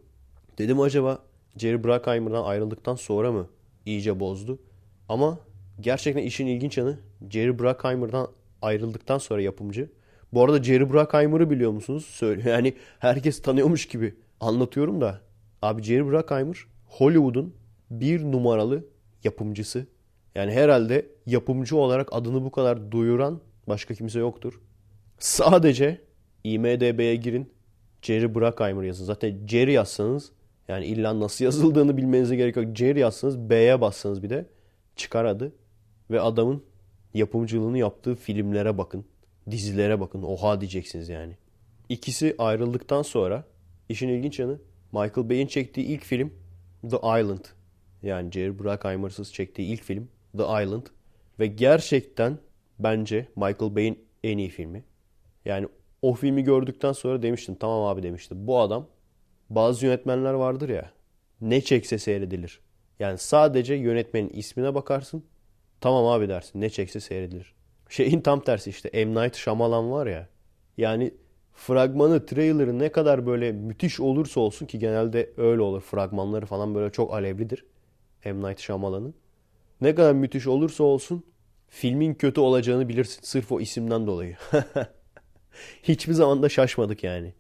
Dedim acaba Jerry Bruckheimer'dan ayrıldıktan sonra mı iyice bozdu? Ama gerçekten işin ilginç yanı Jerry Bruckheimer'dan ayrıldıktan sonra yapımcı. Bu arada Jerry Bruckheimer'ı biliyor musunuz? Söyle. Yani herkes tanıyormuş gibi anlatıyorum da. Abi Jerry Bruckheimer Hollywood'un bir numaralı yapımcısı. Yani herhalde yapımcı olarak adını bu kadar duyuran başka kimse yoktur. Sadece IMDB'ye girin. Jerry Bruckheimer yazın. Zaten Jerry yazsanız yani illa nasıl yazıldığını bilmenize gerek yok. Jerry yazsanız B'ye bassanız bir de çıkar adı. Ve adamın yapımcılığını yaptığı filmlere bakın. Dizilere bakın. Oha diyeceksiniz yani. İkisi ayrıldıktan sonra işin ilginç yanı Michael Bay'in çektiği ilk film The Island. Yani Jerry Bruckheimer'sız çektiği ilk film The Island. Ve gerçekten bence Michael Bay'in en iyi filmi. Yani o filmi gördükten sonra demiştim tamam abi demiştim. Bu adam bazı yönetmenler vardır ya ne çekse seyredilir. Yani sadece yönetmenin ismine bakarsın. Tamam abi dersin ne çekse seyredilir. Şeyin tam tersi işte M. Night Shyamalan var ya. Yani fragmanı, trailerı ne kadar böyle müthiş olursa olsun ki genelde öyle olur. Fragmanları falan böyle çok alevlidir. M. Night Shyamalan'ın. Ne kadar müthiş olursa olsun filmin kötü olacağını bilirsin. Sırf o isimden dolayı. Hiçbir zaman da şaşmadık yani.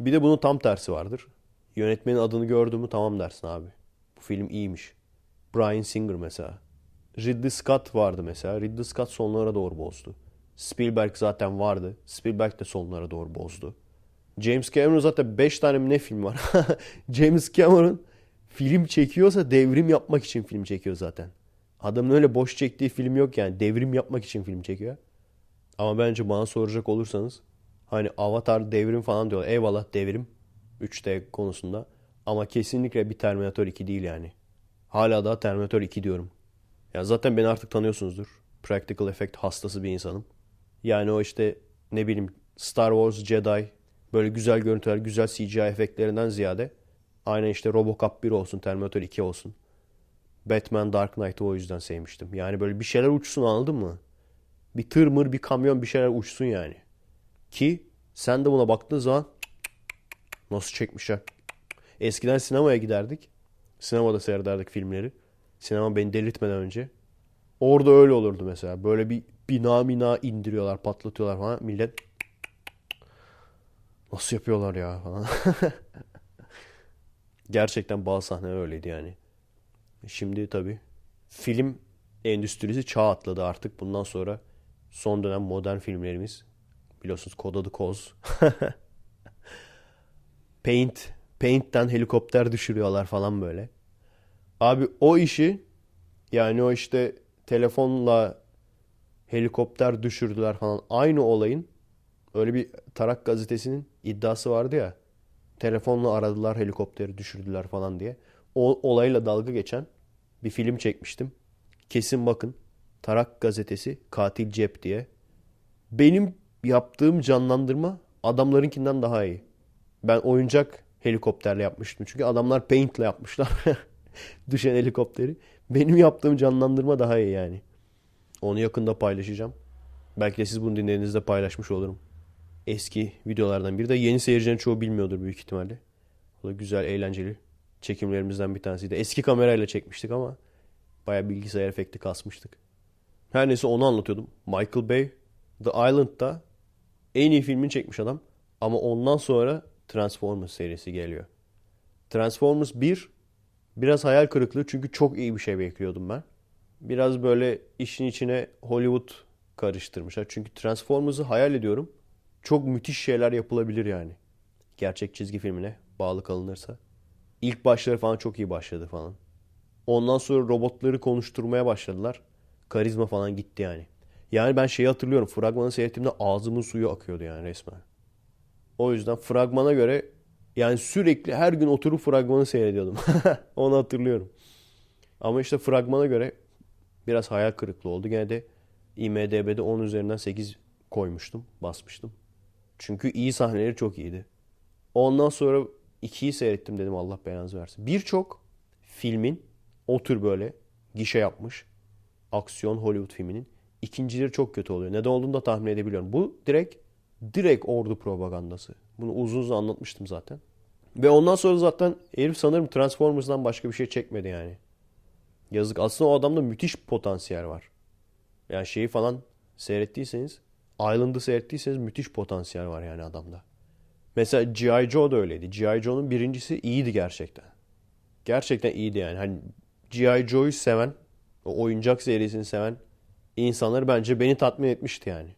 Bir de bunun tam tersi vardır. Yönetmenin adını gördüğümü tamam dersin abi. Bu film iyiymiş. Brian Singer mesela. Ridley Scott vardı mesela. Ridley Scott sonlara doğru bozdu. Spielberg zaten vardı. Spielberg de sonlara doğru bozdu. James Cameron zaten 5 tane mi ne film var? James Cameron film çekiyorsa devrim yapmak için film çekiyor zaten. Adamın öyle boş çektiği film yok yani. Devrim yapmak için film çekiyor. Ama bence bana soracak olursanız hani Avatar devrim falan diyorlar. Eyvallah devrim 3D konusunda. Ama kesinlikle bir Terminator 2 değil yani. Hala daha Terminator 2 diyorum. Ya zaten beni artık tanıyorsunuzdur. Practical effect hastası bir insanım. Yani o işte ne bileyim Star Wars, Jedi böyle güzel görüntüler, güzel CGI efektlerinden ziyade aynen işte Robocop 1 olsun, Terminator 2 olsun. Batman Dark Knight'ı o yüzden sevmiştim. Yani böyle bir şeyler uçsun anladın mı? Bir tır mır bir kamyon bir şeyler uçsun yani. Ki sen de buna baktığın zaman nasıl çekmişler. Eskiden sinemaya giderdik. Sinemada seyrederdik filmleri. Sinema beni delirtmeden önce. Orada öyle olurdu mesela. Böyle bir bina mina indiriyorlar, patlatıyorlar falan. Millet nasıl yapıyorlar ya falan. Gerçekten bazı sahneler öyleydi yani. Şimdi tabii film endüstrisi çağ atladı artık. Bundan sonra son dönem modern filmlerimiz biliyorsunuz kod adı Koz. Paint, Paint'ten helikopter düşürüyorlar falan böyle. Abi o işi yani o işte telefonla helikopter düşürdüler falan aynı olayın öyle bir Tarak gazetesinin iddiası vardı ya. Telefonla aradılar helikopteri düşürdüler falan diye. O olayla dalga geçen bir film çekmiştim. Kesin bakın. Tarak gazetesi Katil Cep diye. Benim yaptığım canlandırma adamlarınkinden daha iyi. Ben oyuncak helikopterle yapmıştım. Çünkü adamlar paintle yapmışlar. Düşen helikopteri. Benim yaptığım canlandırma daha iyi yani. Onu yakında paylaşacağım. Belki de siz bunu dinlediğinizde paylaşmış olurum. Eski videolardan biri de yeni seyircilerin çoğu bilmiyordur büyük ihtimalle. O da güzel, eğlenceli çekimlerimizden bir tanesiydi. Eski kamerayla çekmiştik ama baya bilgisayar efekti kasmıştık. Her neyse onu anlatıyordum. Michael Bay The Island'da en iyi filmini çekmiş adam. Ama ondan sonra Transformers serisi geliyor. Transformers 1 biraz hayal kırıklığı çünkü çok iyi bir şey bekliyordum ben. Biraz böyle işin içine Hollywood karıştırmışlar. Çünkü Transformers'ı hayal ediyorum. Çok müthiş şeyler yapılabilir yani. Gerçek çizgi filmine bağlı kalınırsa. İlk başları falan çok iyi başladı falan. Ondan sonra robotları konuşturmaya başladılar. Karizma falan gitti yani. Yani ben şeyi hatırlıyorum. Fragmanı seyrettiğimde ağzımın suyu akıyordu yani resmen. O yüzden fragmana göre yani sürekli her gün oturup fragmanı seyrediyordum. Onu hatırlıyorum. Ama işte fragmana göre biraz hayal kırıklığı oldu. Gene de IMDB'de 10 üzerinden 8 koymuştum. Basmıştım. Çünkü iyi sahneleri çok iyiydi. Ondan sonra 2'yi seyrettim dedim Allah belanızı versin. Birçok filmin o tür böyle gişe yapmış aksiyon Hollywood filminin ikincileri çok kötü oluyor. Neden olduğunu da tahmin edebiliyorum. Bu direkt direkt ordu propagandası. Bunu uzun uzun anlatmıştım zaten. Ve ondan sonra zaten herif sanırım Transformers'dan başka bir şey çekmedi yani. Yazık. Aslında o adamda müthiş potansiyel var. Yani şeyi falan seyrettiyseniz, Island'ı seyrettiyseniz müthiş potansiyel var yani adamda. Mesela G.I. Joe da öyleydi. G.I. Joe'nun birincisi iyiydi gerçekten. Gerçekten iyiydi yani. Hani G.I. Joe'yu seven, o oyuncak serisini seven insanlar bence beni tatmin etmişti yani.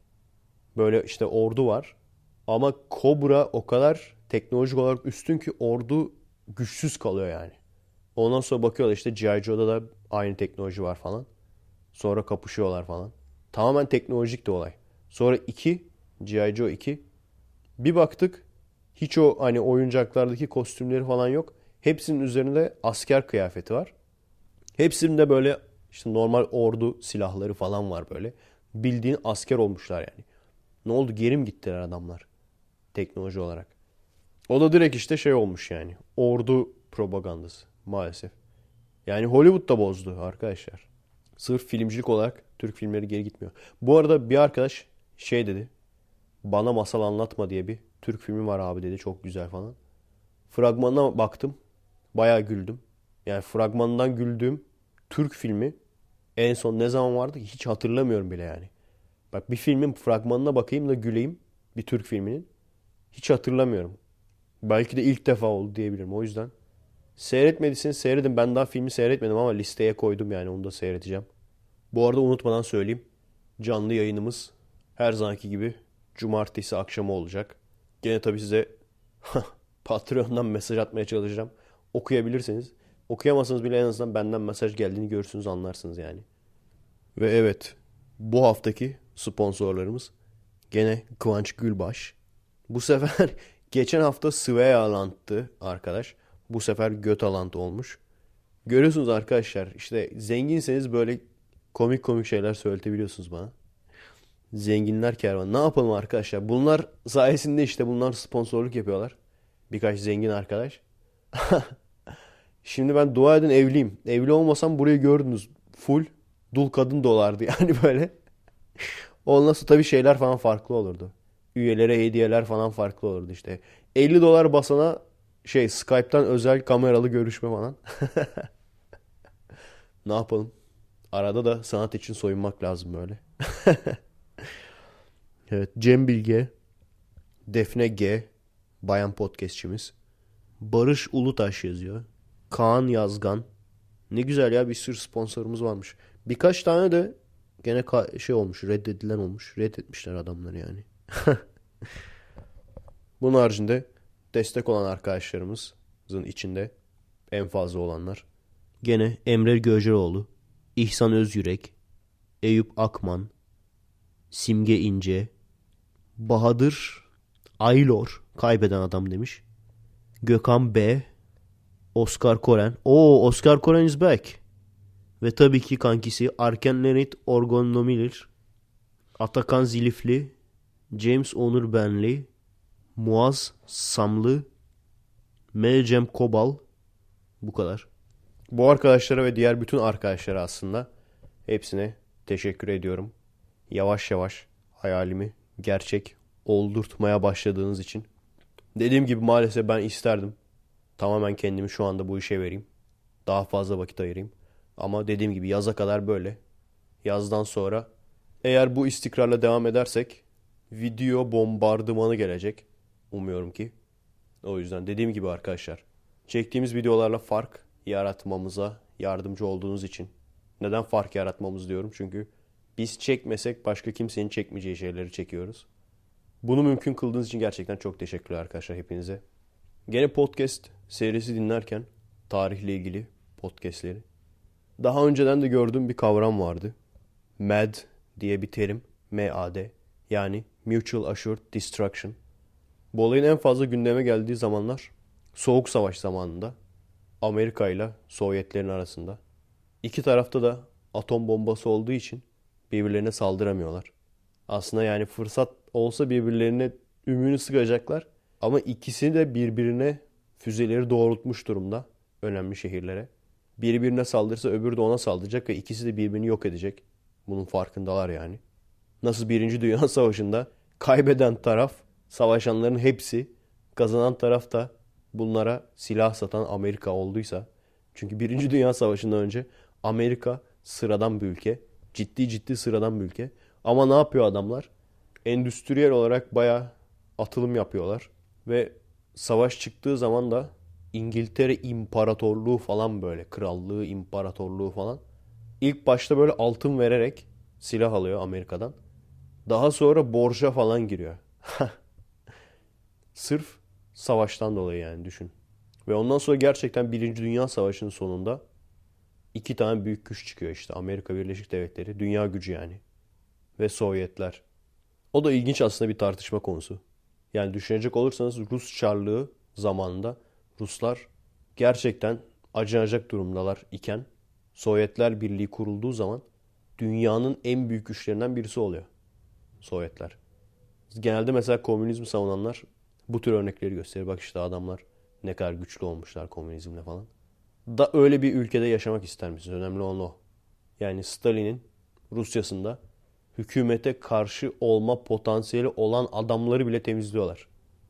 Böyle işte ordu var. Ama Cobra o kadar teknolojik olarak üstün ki ordu güçsüz kalıyor yani. Ondan sonra bakıyorlar işte G.I. Joe'da da aynı teknoloji var falan. Sonra kapışıyorlar falan. Tamamen teknolojik de olay. Sonra 2, G.I. Joe 2. Bir baktık Hiç o hani oyuncaklardaki kostümleri falan yok. Hepsinin üzerinde asker kıyafeti var. Hepsinde böyle işte normal ordu silahları falan var böyle. Bildiğin asker olmuşlar yani. Ne oldu geri mi gittiler adamlar? Teknoloji olarak. O da direkt işte şey olmuş yani. Ordu propagandası maalesef. Yani Hollywood da bozdu arkadaşlar. Sırf filmcilik olarak Türk filmleri geri gitmiyor. Bu arada bir arkadaş şey dedi. Bana masal anlatma diye bir Türk filmi var abi dedi. Çok güzel falan. Fragmanına baktım. Bayağı güldüm. Yani fragmandan güldüğüm Türk filmi en son ne zaman vardı hiç hatırlamıyorum bile yani. Bak bir filmin fragmanına bakayım da güleyim bir Türk filminin. Hiç hatırlamıyorum. Belki de ilk defa oldu diyebilirim. O yüzden seyretmediyseniz seyredin. Ben daha filmi seyretmedim ama listeye koydum yani onu da seyredeceğim. Bu arada unutmadan söyleyeyim. Canlı yayınımız her zamanki gibi cumartesi akşamı olacak. Gene tabii size Patreon'dan mesaj atmaya çalışacağım. Okuyabilirseniz. Okuyamazsanız bile en azından benden mesaj geldiğini görürsünüz anlarsınız yani. Ve evet bu haftaki sponsorlarımız gene Kıvanç Gülbaş. Bu sefer geçen hafta Svealand'tı arkadaş. Bu sefer Götaland olmuş. Görüyorsunuz arkadaşlar işte zenginseniz böyle komik komik şeyler söyletebiliyorsunuz bana. Zenginler kervan. Ne yapalım arkadaşlar? Bunlar sayesinde işte bunlar sponsorluk yapıyorlar. Birkaç zengin arkadaş. Şimdi ben dua edin evliyim. Evli olmasam burayı gördünüz. Full dul kadın dolardı yani böyle. Ondan sonra tabii şeyler falan farklı olurdu. Üyelere hediyeler falan farklı olurdu işte. 50 dolar basana şey Skype'tan özel kameralı görüşme falan. ne yapalım? Arada da sanat için soyunmak lazım böyle. Evet Cem Bilge, Defne G, bayan podcastçimiz. Barış Ulutaş yazıyor. Kaan Yazgan. Ne güzel ya bir sürü sponsorumuz varmış. Birkaç tane de gene şey olmuş reddedilen olmuş. Reddetmişler adamları yani. Bunun haricinde destek olan arkadaşlarımızın içinde en fazla olanlar. Gene Emre Göceroğlu, İhsan Özyürek, Eyüp Akman, Simge İnce, Bahadır Aylor, kaybeden adam demiş. Gökhan B, Oscar Koren. Oo Oscar Koren is back. Ve tabii ki kankisi Arken Lenit Orgon Nomilir, Atakan Zilifli, James Onur Benli, Muaz Samlı, Melcem Kobal. Bu kadar. Bu arkadaşlara ve diğer bütün arkadaşlara aslında hepsine teşekkür ediyorum. Yavaş yavaş hayalimi gerçek oldurtmaya başladığınız için. Dediğim gibi maalesef ben isterdim. Tamamen kendimi şu anda bu işe vereyim. Daha fazla vakit ayırayım. Ama dediğim gibi yaza kadar böyle. Yazdan sonra eğer bu istikrarla devam edersek video bombardımanı gelecek. Umuyorum ki. O yüzden dediğim gibi arkadaşlar. Çektiğimiz videolarla fark yaratmamıza yardımcı olduğunuz için. Neden fark yaratmamız diyorum? Çünkü biz çekmesek başka kimsenin çekmeyeceği şeyleri çekiyoruz. Bunu mümkün kıldığınız için gerçekten çok teşekkürler arkadaşlar hepinize. Gene podcast serisi dinlerken tarihle ilgili podcastleri. Daha önceden de gördüğüm bir kavram vardı. MAD diye bir terim. M-A-D. Yani Mutual Assured Destruction. Bu olayın en fazla gündeme geldiği zamanlar Soğuk Savaş zamanında Amerika ile Sovyetlerin arasında. İki tarafta da atom bombası olduğu için birbirlerine saldıramıyorlar. Aslında yani fırsat olsa birbirlerine ümünü sıkacaklar. Ama ikisi de birbirine füzeleri doğrultmuş durumda önemli şehirlere. Birbirine saldırırsa öbürü de ona saldıracak ve ikisi de birbirini yok edecek. Bunun farkındalar yani. Nasıl Birinci Dünya Savaşı'nda kaybeden taraf, savaşanların hepsi, kazanan taraf da bunlara silah satan Amerika olduysa. Çünkü Birinci Dünya Savaşı'ndan önce Amerika sıradan bir ülke. Ciddi ciddi sıradan bir ülke. Ama ne yapıyor adamlar? Endüstriyel olarak baya atılım yapıyorlar. Ve savaş çıktığı zaman da İngiltere İmparatorluğu falan böyle. Krallığı, imparatorluğu falan. İlk başta böyle altın vererek silah alıyor Amerika'dan. Daha sonra borca falan giriyor. Sırf savaştan dolayı yani düşün. Ve ondan sonra gerçekten Birinci Dünya Savaşı'nın sonunda iki tane büyük güç çıkıyor işte. Amerika Birleşik Devletleri, dünya gücü yani. Ve Sovyetler. O da ilginç aslında bir tartışma konusu. Yani düşünecek olursanız Rus Çarlığı zamanında Ruslar gerçekten acınacak durumdalar iken Sovyetler Birliği kurulduğu zaman dünyanın en büyük güçlerinden birisi oluyor. Sovyetler. Genelde mesela komünizmi savunanlar bu tür örnekleri gösterir. Bak işte adamlar ne kadar güçlü olmuşlar komünizmle falan. Da öyle bir ülkede yaşamak ister misiniz? Önemli olan o. Yani Stalin'in Rusya'sında hükümete karşı olma potansiyeli olan adamları bile temizliyorlar.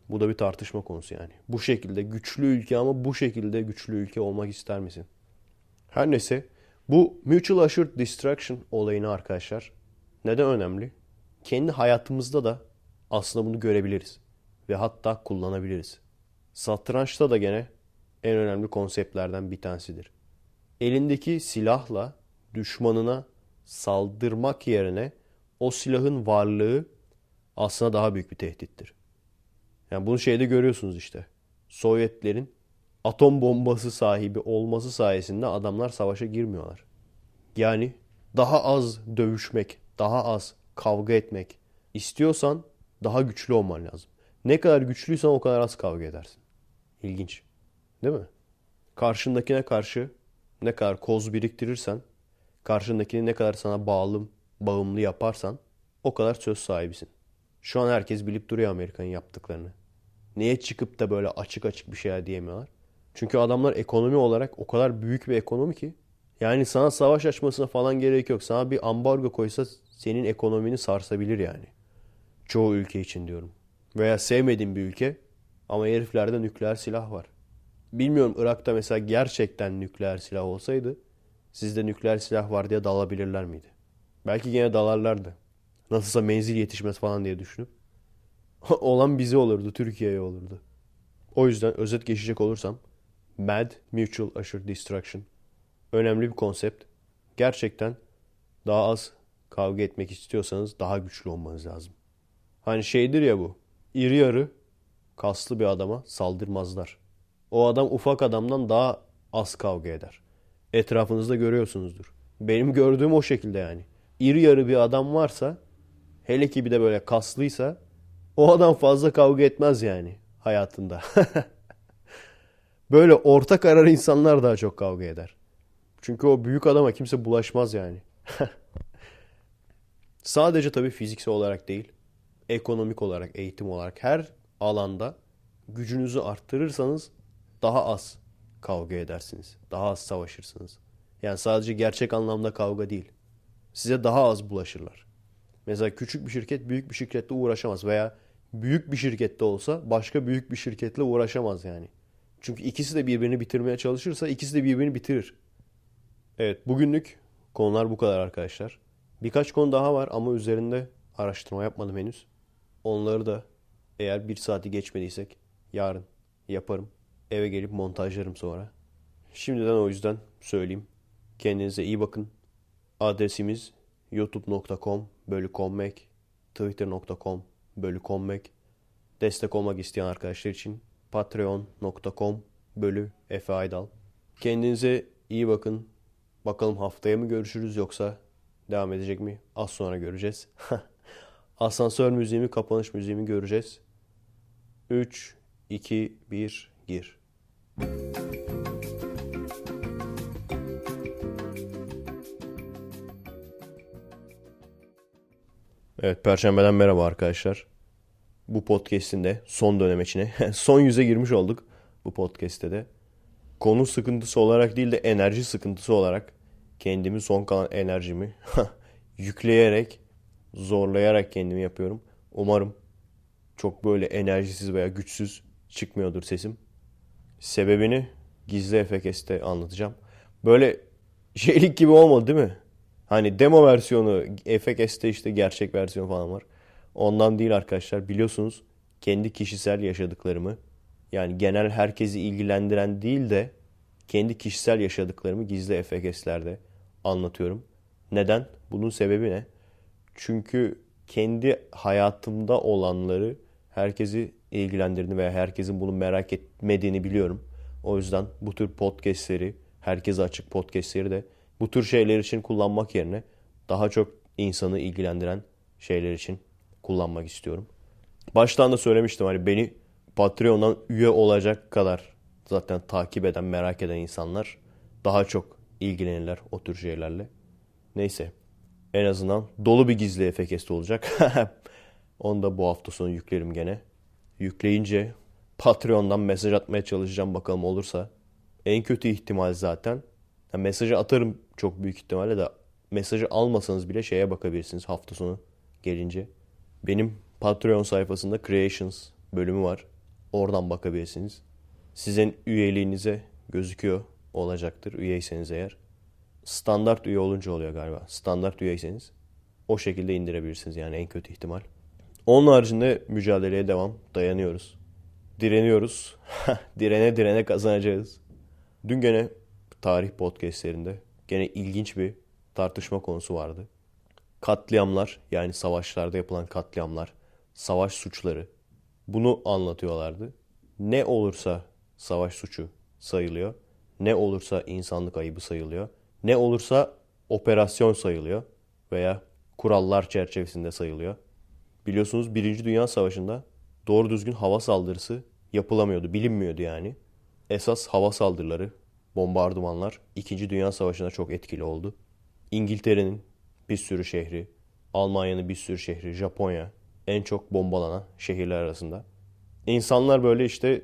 Bu da bir tartışma konusu yani. Bu şekilde güçlü ülke ama bu şekilde güçlü ülke olmak ister misin? Her neyse bu Mutual Assured Distraction olayını arkadaşlar neden önemli? Kendi hayatımızda da aslında bunu görebiliriz ve hatta kullanabiliriz. Satrançta da gene en önemli konseptlerden bir tanesidir. Elindeki silahla düşmanına saldırmak yerine o silahın varlığı aslında daha büyük bir tehdittir. Yani bunu şeyde görüyorsunuz işte. Sovyetlerin atom bombası sahibi olması sayesinde adamlar savaşa girmiyorlar. Yani daha az dövüşmek, daha az kavga etmek istiyorsan daha güçlü olman lazım. Ne kadar güçlüysen o kadar az kavga edersin. İlginç. Değil mi? Karşındakine karşı ne kadar koz biriktirirsen, karşındakini ne kadar sana bağlı, bağımlı yaparsan o kadar söz sahibisin. Şu an herkes bilip duruyor Amerika'nın yaptıklarını. Niye çıkıp da böyle açık açık bir şeyler diyemiyorlar? Çünkü adamlar ekonomi olarak o kadar büyük bir ekonomi ki. Yani sana savaş açmasına falan gerek yok. Sana bir ambargo koysa senin ekonomini sarsabilir yani. Çoğu ülke için diyorum. Veya sevmediğin bir ülke ama heriflerde nükleer silah var. Bilmiyorum Irak'ta mesela gerçekten nükleer silah olsaydı sizde nükleer silah var diye dalabilirler miydi? Belki yine dalarlardı. Nasılsa menzil yetişmez falan diye düşünüp. Olan bize olurdu, Türkiye'ye olurdu. O yüzden özet geçecek olursam MAD, Mutual Assured Destruction önemli bir konsept. Gerçekten daha az kavga etmek istiyorsanız daha güçlü olmanız lazım. Hani şeydir ya bu. İri yarı kaslı bir adama saldırmazlar. O adam ufak adamdan daha az kavga eder. Etrafınızda görüyorsunuzdur. Benim gördüğüm o şekilde yani. İri yarı bir adam varsa hele ki bir de böyle kaslıysa o adam fazla kavga etmez yani hayatında. böyle orta karar insanlar daha çok kavga eder. Çünkü o büyük adama kimse bulaşmaz yani. Sadece tabii fiziksel olarak değil, ekonomik olarak, eğitim olarak her alanda gücünüzü arttırırsanız daha az kavga edersiniz. Daha az savaşırsınız. Yani sadece gerçek anlamda kavga değil. Size daha az bulaşırlar. Mesela küçük bir şirket büyük bir şirketle uğraşamaz veya büyük bir şirkette olsa başka büyük bir şirketle uğraşamaz yani. Çünkü ikisi de birbirini bitirmeye çalışırsa ikisi de birbirini bitirir. Evet bugünlük konular bu kadar arkadaşlar. Birkaç konu daha var ama üzerinde araştırma yapmadım henüz. Onları da eğer bir saati geçmediysek yarın yaparım. Eve gelip montajlarım sonra. Şimdiden o yüzden söyleyeyim. Kendinize iyi bakın. Adresimiz youtube.com bölü kommek, twitter.com bölü kommek. Destek olmak isteyen arkadaşlar için patreon.com bölü Efe Aydal. Kendinize iyi bakın. Bakalım haftaya mı görüşürüz yoksa devam edecek mi? Az sonra göreceğiz. Asansör müziğimi, kapanış müziğimi göreceğiz. 3, 2, 1, gir. Evet, Perşembeden merhaba arkadaşlar. Bu podcast'in de son dönem içine, son yüze girmiş olduk bu podcast'te de. Konu sıkıntısı olarak değil de enerji sıkıntısı olarak kendimi son kalan enerjimi yükleyerek, zorlayarak kendimi yapıyorum. Umarım çok böyle enerjisiz veya güçsüz çıkmıyordur sesim. Sebebini gizli efekeste anlatacağım. Böyle şeylik gibi olmadı değil mi? Hani demo versiyonu, FX'te işte gerçek versiyon falan var. Ondan değil arkadaşlar. Biliyorsunuz kendi kişisel yaşadıklarımı yani genel herkesi ilgilendiren değil de kendi kişisel yaşadıklarımı gizli FX'lerde anlatıyorum. Neden? Bunun sebebi ne? Çünkü kendi hayatımda olanları herkesi ilgilendirdiğini veya herkesin bunu merak etmediğini biliyorum. O yüzden bu tür podcastleri, herkese açık podcastleri de bu tür şeyler için kullanmak yerine daha çok insanı ilgilendiren şeyler için kullanmak istiyorum. Baştan da söylemiştim hani beni Patreon'dan üye olacak kadar zaten takip eden, merak eden insanlar daha çok ilgilenirler o tür şeylerle. Neyse. En azından dolu bir gizli efekesti olacak. Onu da bu hafta sonu yüklerim gene. Yükleyince Patreon'dan mesaj atmaya çalışacağım bakalım olursa. En kötü ihtimal zaten. Yani mesajı atarım çok büyük ihtimalle de mesajı almasanız bile şeye bakabilirsiniz hafta sonu gelince. Benim Patreon sayfasında Creations bölümü var. Oradan bakabilirsiniz. Sizin üyeliğinize gözüküyor olacaktır üyeyseniz eğer. Standart üye olunca oluyor galiba. Standart üyeyseniz o şekilde indirebilirsiniz yani en kötü ihtimal. Onun haricinde mücadeleye devam. Dayanıyoruz. Direniyoruz. direne direne kazanacağız. Dün gene tarih podcastlerinde gene ilginç bir tartışma konusu vardı. Katliamlar yani savaşlarda yapılan katliamlar, savaş suçları bunu anlatıyorlardı. Ne olursa savaş suçu sayılıyor. Ne olursa insanlık ayıbı sayılıyor. Ne olursa operasyon sayılıyor veya kurallar çerçevesinde sayılıyor. Biliyorsunuz Birinci Dünya Savaşı'nda doğru düzgün hava saldırısı yapılamıyordu, bilinmiyordu yani. Esas hava saldırıları, bombardımanlar İkinci Dünya Savaşı'nda çok etkili oldu. İngiltere'nin bir sürü şehri, Almanya'nın bir sürü şehri, Japonya en çok bombalanan şehirler arasında. İnsanlar böyle işte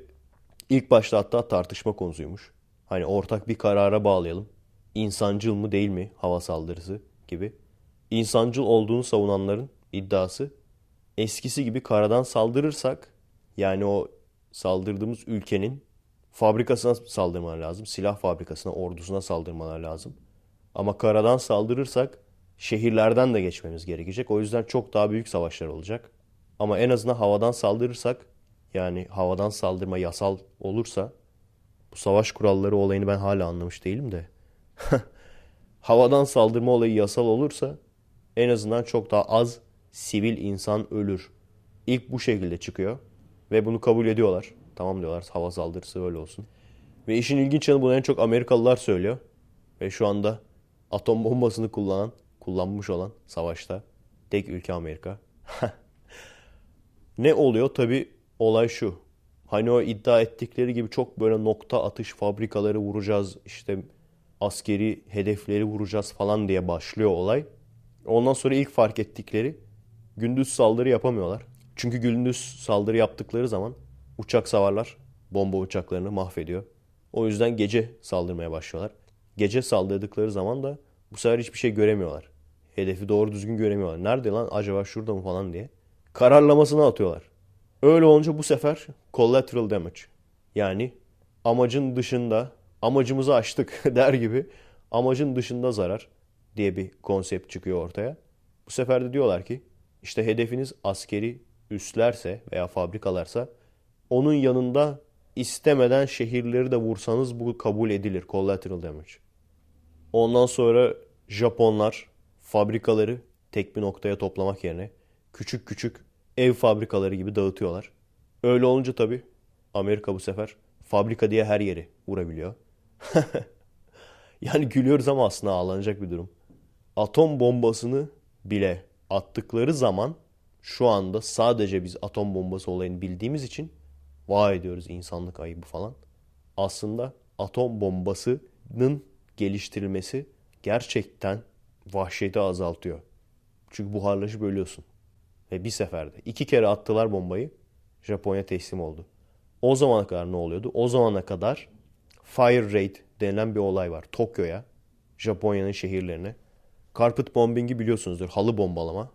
ilk başta hatta tartışma konusuymuş. Hani ortak bir karara bağlayalım. İnsancıl mı değil mi hava saldırısı gibi. İnsancıl olduğunu savunanların iddiası eskisi gibi karadan saldırırsak yani o saldırdığımız ülkenin fabrikasına saldırmalar lazım. Silah fabrikasına, ordusuna saldırmalar lazım. Ama karadan saldırırsak şehirlerden de geçmemiz gerekecek. O yüzden çok daha büyük savaşlar olacak. Ama en azından havadan saldırırsak yani havadan saldırma yasal olursa bu savaş kuralları olayını ben hala anlamış değilim de. havadan saldırma olayı yasal olursa en azından çok daha az sivil insan ölür. İlk bu şekilde çıkıyor ve bunu kabul ediyorlar. Tamam diyorlar hava saldırısı öyle olsun. Ve işin ilginç yanı bunu en çok Amerikalılar söylüyor. Ve şu anda atom bombasını kullanan, kullanmış olan savaşta tek ülke Amerika. ne oluyor? Tabi olay şu. Hani o iddia ettikleri gibi çok böyle nokta atış fabrikaları vuracağız, işte askeri hedefleri vuracağız falan diye başlıyor olay. Ondan sonra ilk fark ettikleri gündüz saldırı yapamıyorlar. Çünkü gündüz saldırı yaptıkları zaman uçak savarlar bomba uçaklarını mahvediyor. O yüzden gece saldırmaya başlıyorlar. Gece saldırdıkları zaman da bu sefer hiçbir şey göremiyorlar. Hedefi doğru düzgün göremiyorlar. Nerede lan acaba şurada mı falan diye. Kararlamasını atıyorlar. Öyle olunca bu sefer collateral damage. Yani amacın dışında amacımızı aştık der gibi amacın dışında zarar diye bir konsept çıkıyor ortaya. Bu sefer de diyorlar ki işte hedefiniz askeri üslerse veya fabrikalarsa onun yanında istemeden şehirleri de vursanız bu kabul edilir. Collateral damage. Ondan sonra Japonlar fabrikaları tek bir noktaya toplamak yerine küçük küçük ev fabrikaları gibi dağıtıyorlar. Öyle olunca tabii Amerika bu sefer fabrika diye her yeri vurabiliyor. yani gülüyoruz ama aslında ağlanacak bir durum. Atom bombasını bile attıkları zaman şu anda sadece biz atom bombası olayını bildiğimiz için vay ediyoruz insanlık ayıbı falan. Aslında atom bombasının geliştirilmesi gerçekten vahşeti azaltıyor. Çünkü buharlaşıp ölüyorsun. Ve bir seferde iki kere attılar bombayı Japonya teslim oldu. O zamana kadar ne oluyordu? O zamana kadar fire raid denilen bir olay var. Tokyo'ya, Japonya'nın şehirlerine. Carpet bombing'i biliyorsunuzdur. Halı bombalama.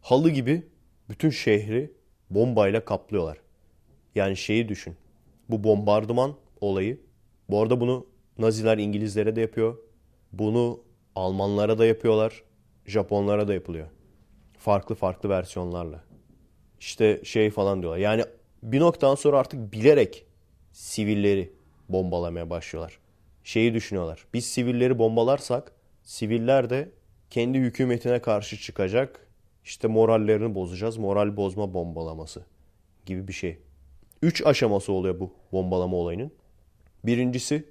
Halı gibi bütün şehri bombayla kaplıyorlar. Yani şeyi düşün. Bu bombardıman olayı. Bu arada bunu Naziler İngilizlere de yapıyor. Bunu Almanlara da yapıyorlar. Japonlara da yapılıyor. Farklı farklı versiyonlarla. İşte şey falan diyorlar. Yani bir noktadan sonra artık bilerek sivilleri bombalamaya başlıyorlar. Şeyi düşünüyorlar. Biz sivilleri bombalarsak siviller de kendi hükümetine karşı çıkacak. İşte morallerini bozacağız. Moral bozma bombalaması gibi bir şey. Üç aşaması oluyor bu bombalama olayının. Birincisi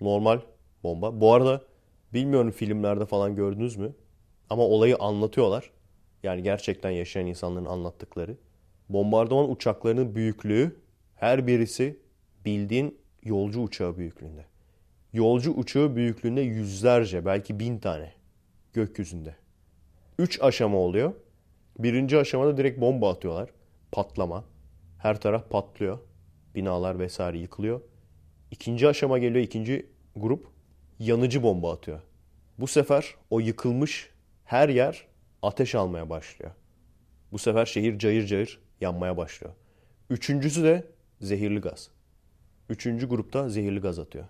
normal bomba. Bu arada bilmiyorum filmlerde falan gördünüz mü? Ama olayı anlatıyorlar. Yani gerçekten yaşayan insanların anlattıkları. Bombardıman uçaklarının büyüklüğü her birisi bildiğin yolcu uçağı büyüklüğünde. Yolcu uçağı büyüklüğünde yüzlerce belki bin tane gökyüzünde. Üç aşama oluyor. Birinci aşamada direkt bomba atıyorlar. Patlama. Her taraf patlıyor. Binalar vesaire yıkılıyor. İkinci aşama geliyor. ikinci grup yanıcı bomba atıyor. Bu sefer o yıkılmış her yer ateş almaya başlıyor. Bu sefer şehir cayır cayır yanmaya başlıyor. Üçüncüsü de zehirli gaz. Üçüncü grupta zehirli gaz atıyor.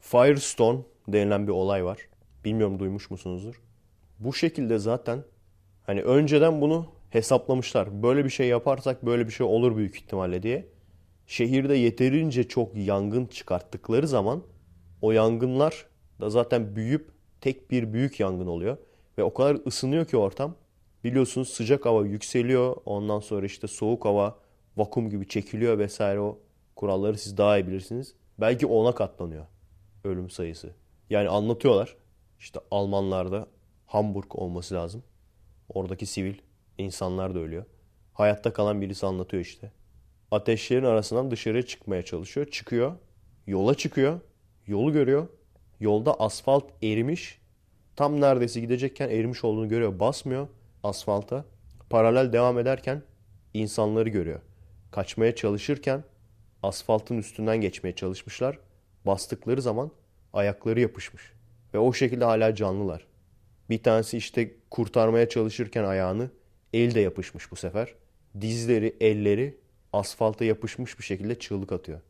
Firestone denilen bir olay var. Bilmiyorum duymuş musunuzdur. Bu şekilde zaten hani önceden bunu hesaplamışlar. Böyle bir şey yaparsak böyle bir şey olur büyük ihtimalle diye. Şehirde yeterince çok yangın çıkarttıkları zaman o yangınlar da zaten büyüyüp tek bir büyük yangın oluyor. Ve o kadar ısınıyor ki ortam. Biliyorsunuz sıcak hava yükseliyor. Ondan sonra işte soğuk hava vakum gibi çekiliyor vesaire o kuralları siz daha iyi bilirsiniz. Belki ona katlanıyor ölüm sayısı. Yani anlatıyorlar. İşte Almanlarda Hamburg olması lazım. Oradaki sivil insanlar da ölüyor. Hayatta kalan birisi anlatıyor işte. Ateşlerin arasından dışarıya çıkmaya çalışıyor. Çıkıyor. Yola çıkıyor. Yolu görüyor. Yolda asfalt erimiş. Tam neredeyse gidecekken erimiş olduğunu görüyor. Basmıyor asfalta. Paralel devam ederken insanları görüyor. Kaçmaya çalışırken asfaltın üstünden geçmeye çalışmışlar. Bastıkları zaman ayakları yapışmış. Ve o şekilde hala canlılar. Bir tanesi işte kurtarmaya çalışırken ayağını el de yapışmış bu sefer. Dizleri, elleri asfalta yapışmış bir şekilde çığlık atıyor.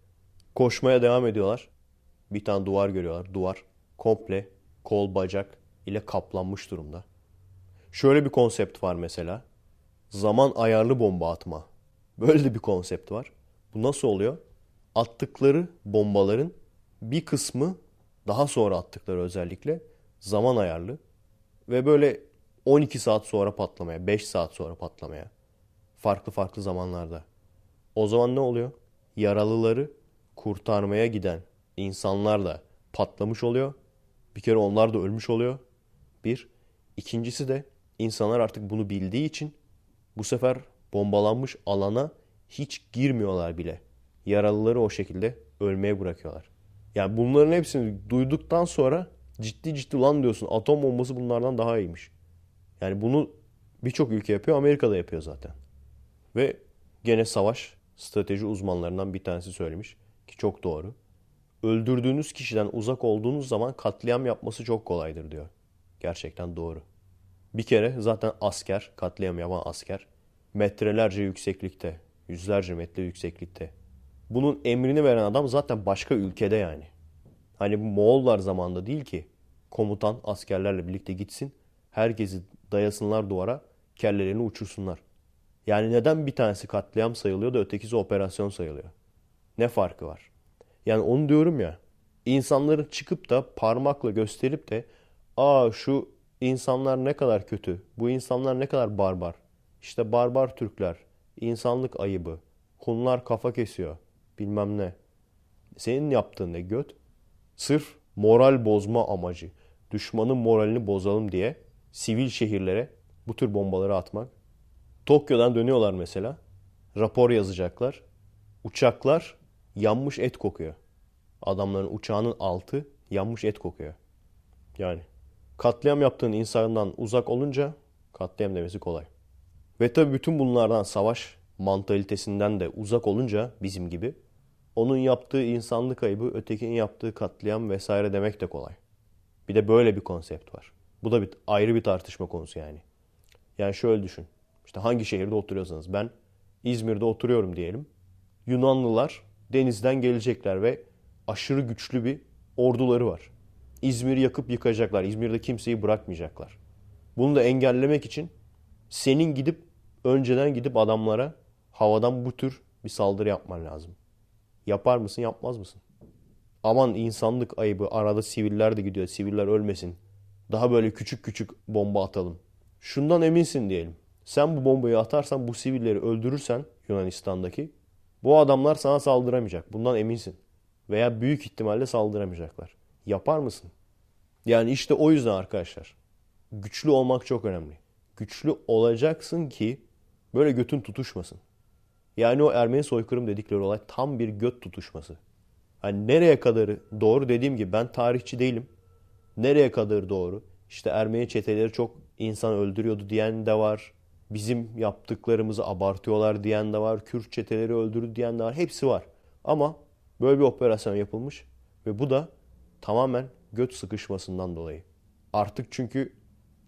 Koşmaya devam ediyorlar. Bir tane duvar görüyorlar. Duvar komple kol bacak ile kaplanmış durumda. Şöyle bir konsept var mesela. Zaman ayarlı bomba atma. Böyle de bir konsept var. Bu nasıl oluyor? Attıkları bombaların bir kısmı daha sonra attıkları özellikle zaman ayarlı ve böyle 12 saat sonra patlamaya, 5 saat sonra patlamaya. Farklı farklı zamanlarda. O zaman ne oluyor? Yaralıları kurtarmaya giden insanlar da patlamış oluyor. Bir kere onlar da ölmüş oluyor. Bir. İkincisi de insanlar artık bunu bildiği için bu sefer bombalanmış alana hiç girmiyorlar bile. Yaralıları o şekilde ölmeye bırakıyorlar. Yani bunların hepsini duyduktan sonra ciddi ciddi lan diyorsun atom bombası bunlardan daha iyiymiş. Yani bunu birçok ülke yapıyor. Amerika da yapıyor zaten. Ve gene savaş strateji uzmanlarından bir tanesi söylemiş ki çok doğru. Öldürdüğünüz kişiden uzak olduğunuz zaman katliam yapması çok kolaydır diyor. Gerçekten doğru. Bir kere zaten asker, katliam yapan asker metrelerce yükseklikte, yüzlerce metre yükseklikte. Bunun emrini veren adam zaten başka ülkede yani. Hani bu Moğollar zamanında değil ki komutan askerlerle birlikte gitsin, herkesi dayasınlar duvara, kellelerini uçursunlar. Yani neden bir tanesi katliam sayılıyor da ötekisi operasyon sayılıyor? Ne farkı var? Yani onu diyorum ya, insanların çıkıp da parmakla gösterip de aa şu insanlar ne kadar kötü, bu insanlar ne kadar barbar. İşte barbar Türkler, insanlık ayıbı, Hunlar kafa kesiyor, bilmem ne. Senin yaptığın ne göt? Sırf moral bozma amacı, düşmanın moralini bozalım diye sivil şehirlere bu tür bombaları atmak. Tokyo'dan dönüyorlar mesela. Rapor yazacaklar. Uçaklar yanmış et kokuyor. Adamların uçağının altı yanmış et kokuyor. Yani katliam yaptığın insandan uzak olunca katliam demesi kolay. Ve tabii bütün bunlardan savaş mantalitesinden de uzak olunca bizim gibi onun yaptığı insanlık ayıbı ötekinin yaptığı katliam vesaire demek de kolay. Bir de böyle bir konsept var. Bu da bir ayrı bir tartışma konusu yani. Yani şöyle düşün. İşte hangi şehirde oturuyorsanız ben İzmir'de oturuyorum diyelim. Yunanlılar denizden gelecekler ve aşırı güçlü bir orduları var. İzmir'i yakıp yıkacaklar. İzmir'de kimseyi bırakmayacaklar. Bunu da engellemek için senin gidip önceden gidip adamlara havadan bu tür bir saldırı yapman lazım. Yapar mısın yapmaz mısın? Aman insanlık ayıbı arada siviller de gidiyor. Siviller ölmesin. Daha böyle küçük küçük bomba atalım. Şundan eminsin diyelim. Sen bu bombayı atarsan bu sivilleri öldürürsen Yunanistan'daki bu adamlar sana saldıramayacak. Bundan eminsin. Veya büyük ihtimalle saldıramayacaklar. Yapar mısın? Yani işte o yüzden arkadaşlar güçlü olmak çok önemli. Güçlü olacaksın ki böyle götün tutuşmasın. Yani o Ermeni soykırım dedikleri olay tam bir göt tutuşması. Hani nereye kadarı doğru dediğim gibi ben tarihçi değilim. Nereye kadar doğru? İşte Ermeni çeteleri çok insan öldürüyordu diyen de var. Bizim yaptıklarımızı abartıyorlar diyen de var. Kürt çeteleri öldürdü diyen de var. Hepsi var. Ama böyle bir operasyon yapılmış ve bu da tamamen göt sıkışmasından dolayı. Artık çünkü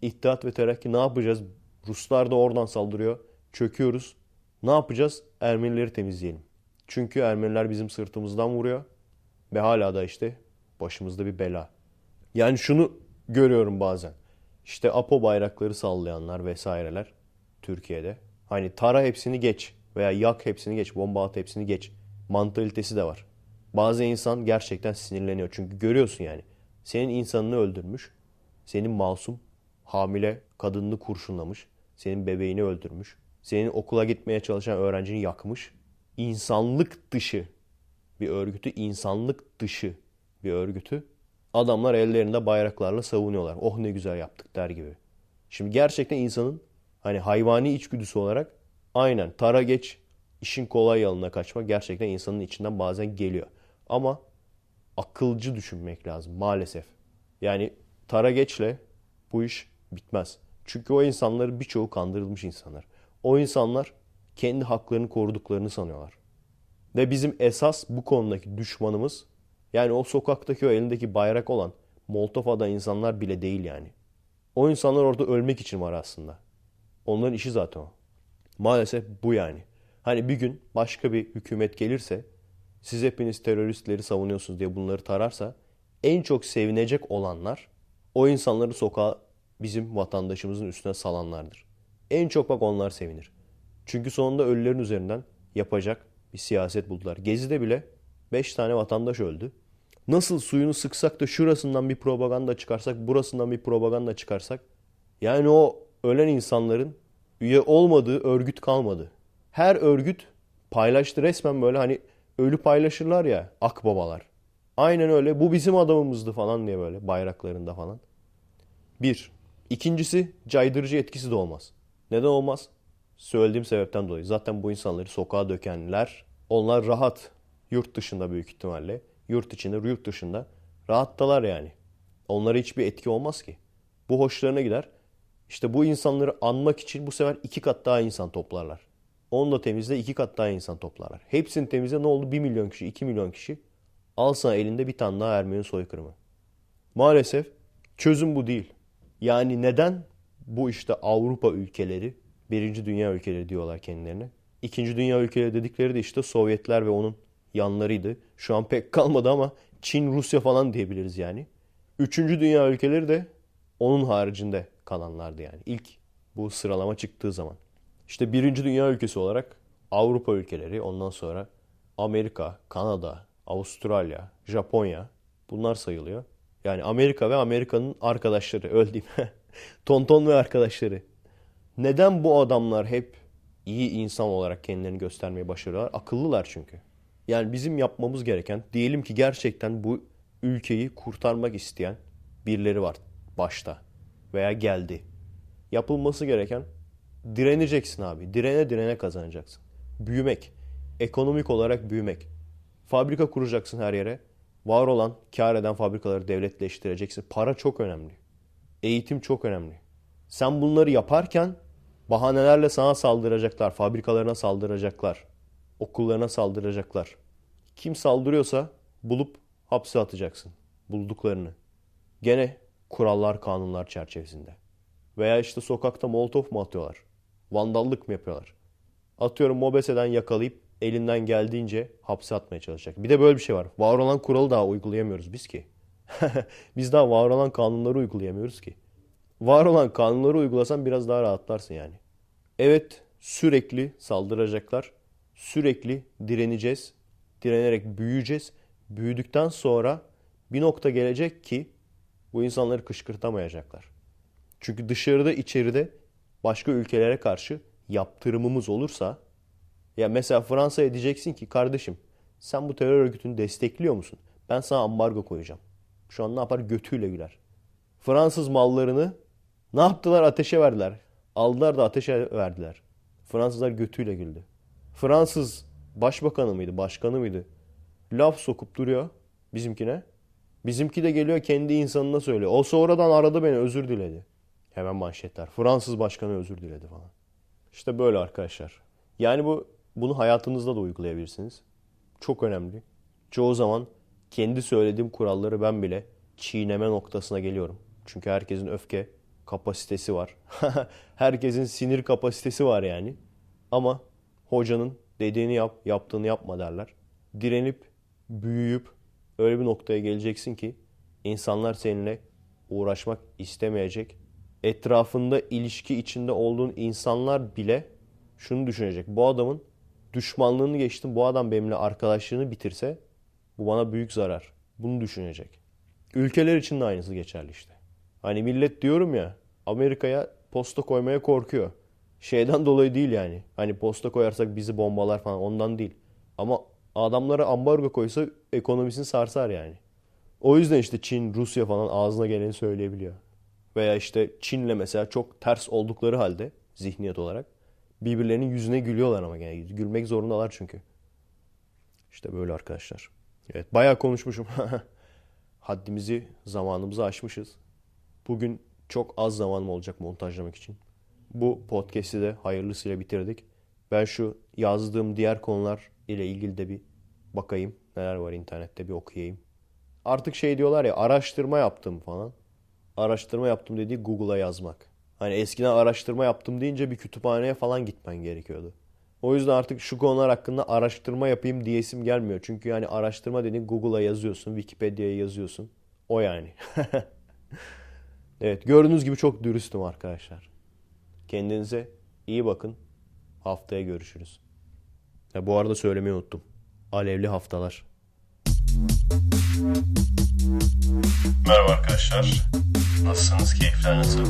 İttihat ve Terakki ne yapacağız? Ruslar da oradan saldırıyor. Çöküyoruz. Ne yapacağız? Ermenileri temizleyelim. Çünkü Ermeniler bizim sırtımızdan vuruyor. Ve hala da işte başımızda bir bela. Yani şunu görüyorum bazen. İşte APO bayrakları sallayanlar vesaireler Türkiye'de. Hani tara hepsini geç veya yak hepsini geç, bomba at hepsini geç. Mantalitesi de var. Bazı insan gerçekten sinirleniyor. Çünkü görüyorsun yani. Senin insanını öldürmüş. Senin masum, hamile kadınını kurşunlamış. Senin bebeğini öldürmüş. Senin okula gitmeye çalışan öğrencini yakmış. İnsanlık dışı bir örgütü, insanlık dışı bir örgütü adamlar ellerinde bayraklarla savunuyorlar. Oh ne güzel yaptık der gibi. Şimdi gerçekten insanın hani hayvani içgüdüsü olarak aynen tara geç işin kolay yoluna kaçma gerçekten insanın içinden bazen geliyor. Ama akılcı düşünmek lazım maalesef. Yani tara geçle bu iş bitmez. Çünkü o insanların birçoğu kandırılmış insanlar. O insanlar kendi haklarını koruduklarını sanıyorlar. Ve bizim esas bu konudaki düşmanımız yani o sokaktaki o elindeki bayrak olan Moldova'da insanlar bile değil yani. O insanlar orada ölmek için var aslında. Onların işi zaten o. Maalesef bu yani. Hani bir gün başka bir hükümet gelirse siz hepiniz teröristleri savunuyorsunuz diye bunları tararsa en çok sevinecek olanlar o insanları sokağa bizim vatandaşımızın üstüne salanlardır. En çok bak onlar sevinir. Çünkü sonunda ölülerin üzerinden yapacak bir siyaset buldular. Gezi'de bile 5 tane vatandaş öldü. Nasıl suyunu sıksak da şurasından bir propaganda çıkarsak, burasından bir propaganda çıkarsak yani o ölen insanların üye olmadığı örgüt kalmadı. Her örgüt paylaştı resmen böyle hani ölü paylaşırlar ya akbabalar. Aynen öyle bu bizim adamımızdı falan diye böyle bayraklarında falan. Bir. İkincisi caydırıcı etkisi de olmaz. Neden olmaz? Söylediğim sebepten dolayı. Zaten bu insanları sokağa dökenler onlar rahat. Yurt dışında büyük ihtimalle. Yurt içinde, yurt dışında. Rahattalar yani. Onlara hiçbir etki olmaz ki. Bu hoşlarına gider. İşte bu insanları anmak için bu sefer iki kat daha insan toplarlar. Onu da temizle iki kat daha insan toplarlar. Hepsini temizle ne oldu? Bir milyon kişi, iki milyon kişi. Al sana elinde bir tane daha Ermeni soykırımı. Maalesef çözüm bu değil. Yani neden bu işte Avrupa ülkeleri, birinci dünya ülkeleri diyorlar kendilerine. İkinci dünya ülkeleri dedikleri de işte Sovyetler ve onun yanlarıydı. Şu an pek kalmadı ama Çin, Rusya falan diyebiliriz yani. Üçüncü dünya ülkeleri de onun haricinde kalanlardı yani. İlk bu sıralama çıktığı zaman. İşte birinci dünya ülkesi olarak Avrupa ülkeleri, ondan sonra Amerika, Kanada, Avustralya, Japonya bunlar sayılıyor. Yani Amerika ve Amerika'nın arkadaşları, öyle. Tonton ve arkadaşları. Neden bu adamlar hep iyi insan olarak kendilerini göstermeyi başarıyorlar? Akıllılar çünkü. Yani bizim yapmamız gereken, diyelim ki gerçekten bu ülkeyi kurtarmak isteyen birileri var başta veya geldi. Yapılması gereken direneceksin abi. Direne direne kazanacaksın. Büyümek. Ekonomik olarak büyümek. Fabrika kuracaksın her yere. Var olan, kar eden fabrikaları devletleştireceksin. Para çok önemli. Eğitim çok önemli. Sen bunları yaparken bahanelerle sana saldıracaklar. Fabrikalarına saldıracaklar. Okullarına saldıracaklar. Kim saldırıyorsa bulup hapse atacaksın. Bulduklarını. Gene kurallar, kanunlar çerçevesinde. Veya işte sokakta molotof mu atıyorlar? Vandallık mı yapıyorlar? Atıyorum Mobese'den yakalayıp elinden geldiğince hapse atmaya çalışacak. Bir de böyle bir şey var. Var olan kuralı daha uygulayamıyoruz biz ki. biz daha var olan kanunları uygulayamıyoruz ki. Var olan kanunları uygulasan biraz daha rahatlarsın yani. Evet sürekli saldıracaklar. Sürekli direneceğiz. Direnerek büyüyeceğiz. Büyüdükten sonra bir nokta gelecek ki bu insanları kışkırtamayacaklar. Çünkü dışarıda içeride başka ülkelere karşı yaptırımımız olursa ya mesela Fransa'ya diyeceksin ki kardeşim sen bu terör örgütünü destekliyor musun? Ben sana ambargo koyacağım. Şu an ne yapar? Götüyle güler. Fransız mallarını ne yaptılar? Ateşe verdiler. Aldılar da ateşe verdiler. Fransızlar götüyle güldü. Fransız başbakanı mıydı, başkanı mıydı? Laf sokup duruyor bizimkine. Bizimki de geliyor kendi insanına söylüyor. O sonradan aradı beni özür diledi. Hemen manşetler. Fransız başkanı özür diledi falan. İşte böyle arkadaşlar. Yani bu bunu hayatınızda da uygulayabilirsiniz. Çok önemli. Çoğu zaman kendi söylediğim kuralları ben bile çiğneme noktasına geliyorum. Çünkü herkesin öfke kapasitesi var. herkesin sinir kapasitesi var yani. Ama hocanın dediğini yap, yaptığını yapma derler. Direnip, büyüyüp öyle bir noktaya geleceksin ki insanlar seninle uğraşmak istemeyecek. Etrafında ilişki içinde olduğun insanlar bile şunu düşünecek. Bu adamın düşmanlığını geçtim. Bu adam benimle arkadaşlığını bitirse bu bana büyük zarar. Bunu düşünecek. Ülkeler için de aynısı geçerli işte. Hani millet diyorum ya Amerika'ya posta koymaya korkuyor. Şeyden dolayı değil yani. Hani posta koyarsak bizi bombalar falan ondan değil. Ama adamlara ambargo koysa ekonomisini sarsar yani. O yüzden işte Çin, Rusya falan ağzına geleni söyleyebiliyor. Veya işte Çin'le mesela çok ters oldukları halde zihniyet olarak birbirlerinin yüzüne gülüyorlar ama yani gülmek zorundalar çünkü. İşte böyle arkadaşlar. Evet bayağı konuşmuşum. Haddimizi, zamanımızı aşmışız. Bugün çok az zamanım olacak montajlamak için. Bu podcast'i de hayırlısıyla bitirdik. Ben şu yazdığım diğer konular ile ilgili de bir bakayım. Neler var internette bir okuyayım. Artık şey diyorlar ya araştırma yaptım falan. Araştırma yaptım dediği Google'a yazmak. Hani eskiden araştırma yaptım deyince bir kütüphaneye falan gitmen gerekiyordu. O yüzden artık şu konular hakkında araştırma yapayım diyesim gelmiyor. Çünkü yani araştırma dediğin Google'a yazıyorsun, Wikipedia'ya yazıyorsun. O yani. evet gördüğünüz gibi çok dürüstüm arkadaşlar. Kendinize iyi bakın. Haftaya görüşürüz. Ya bu arada söylemeyi unuttum. Alevli haftalar. Merhaba arkadaşlar. Nasılsınız? Keyifler nasıl?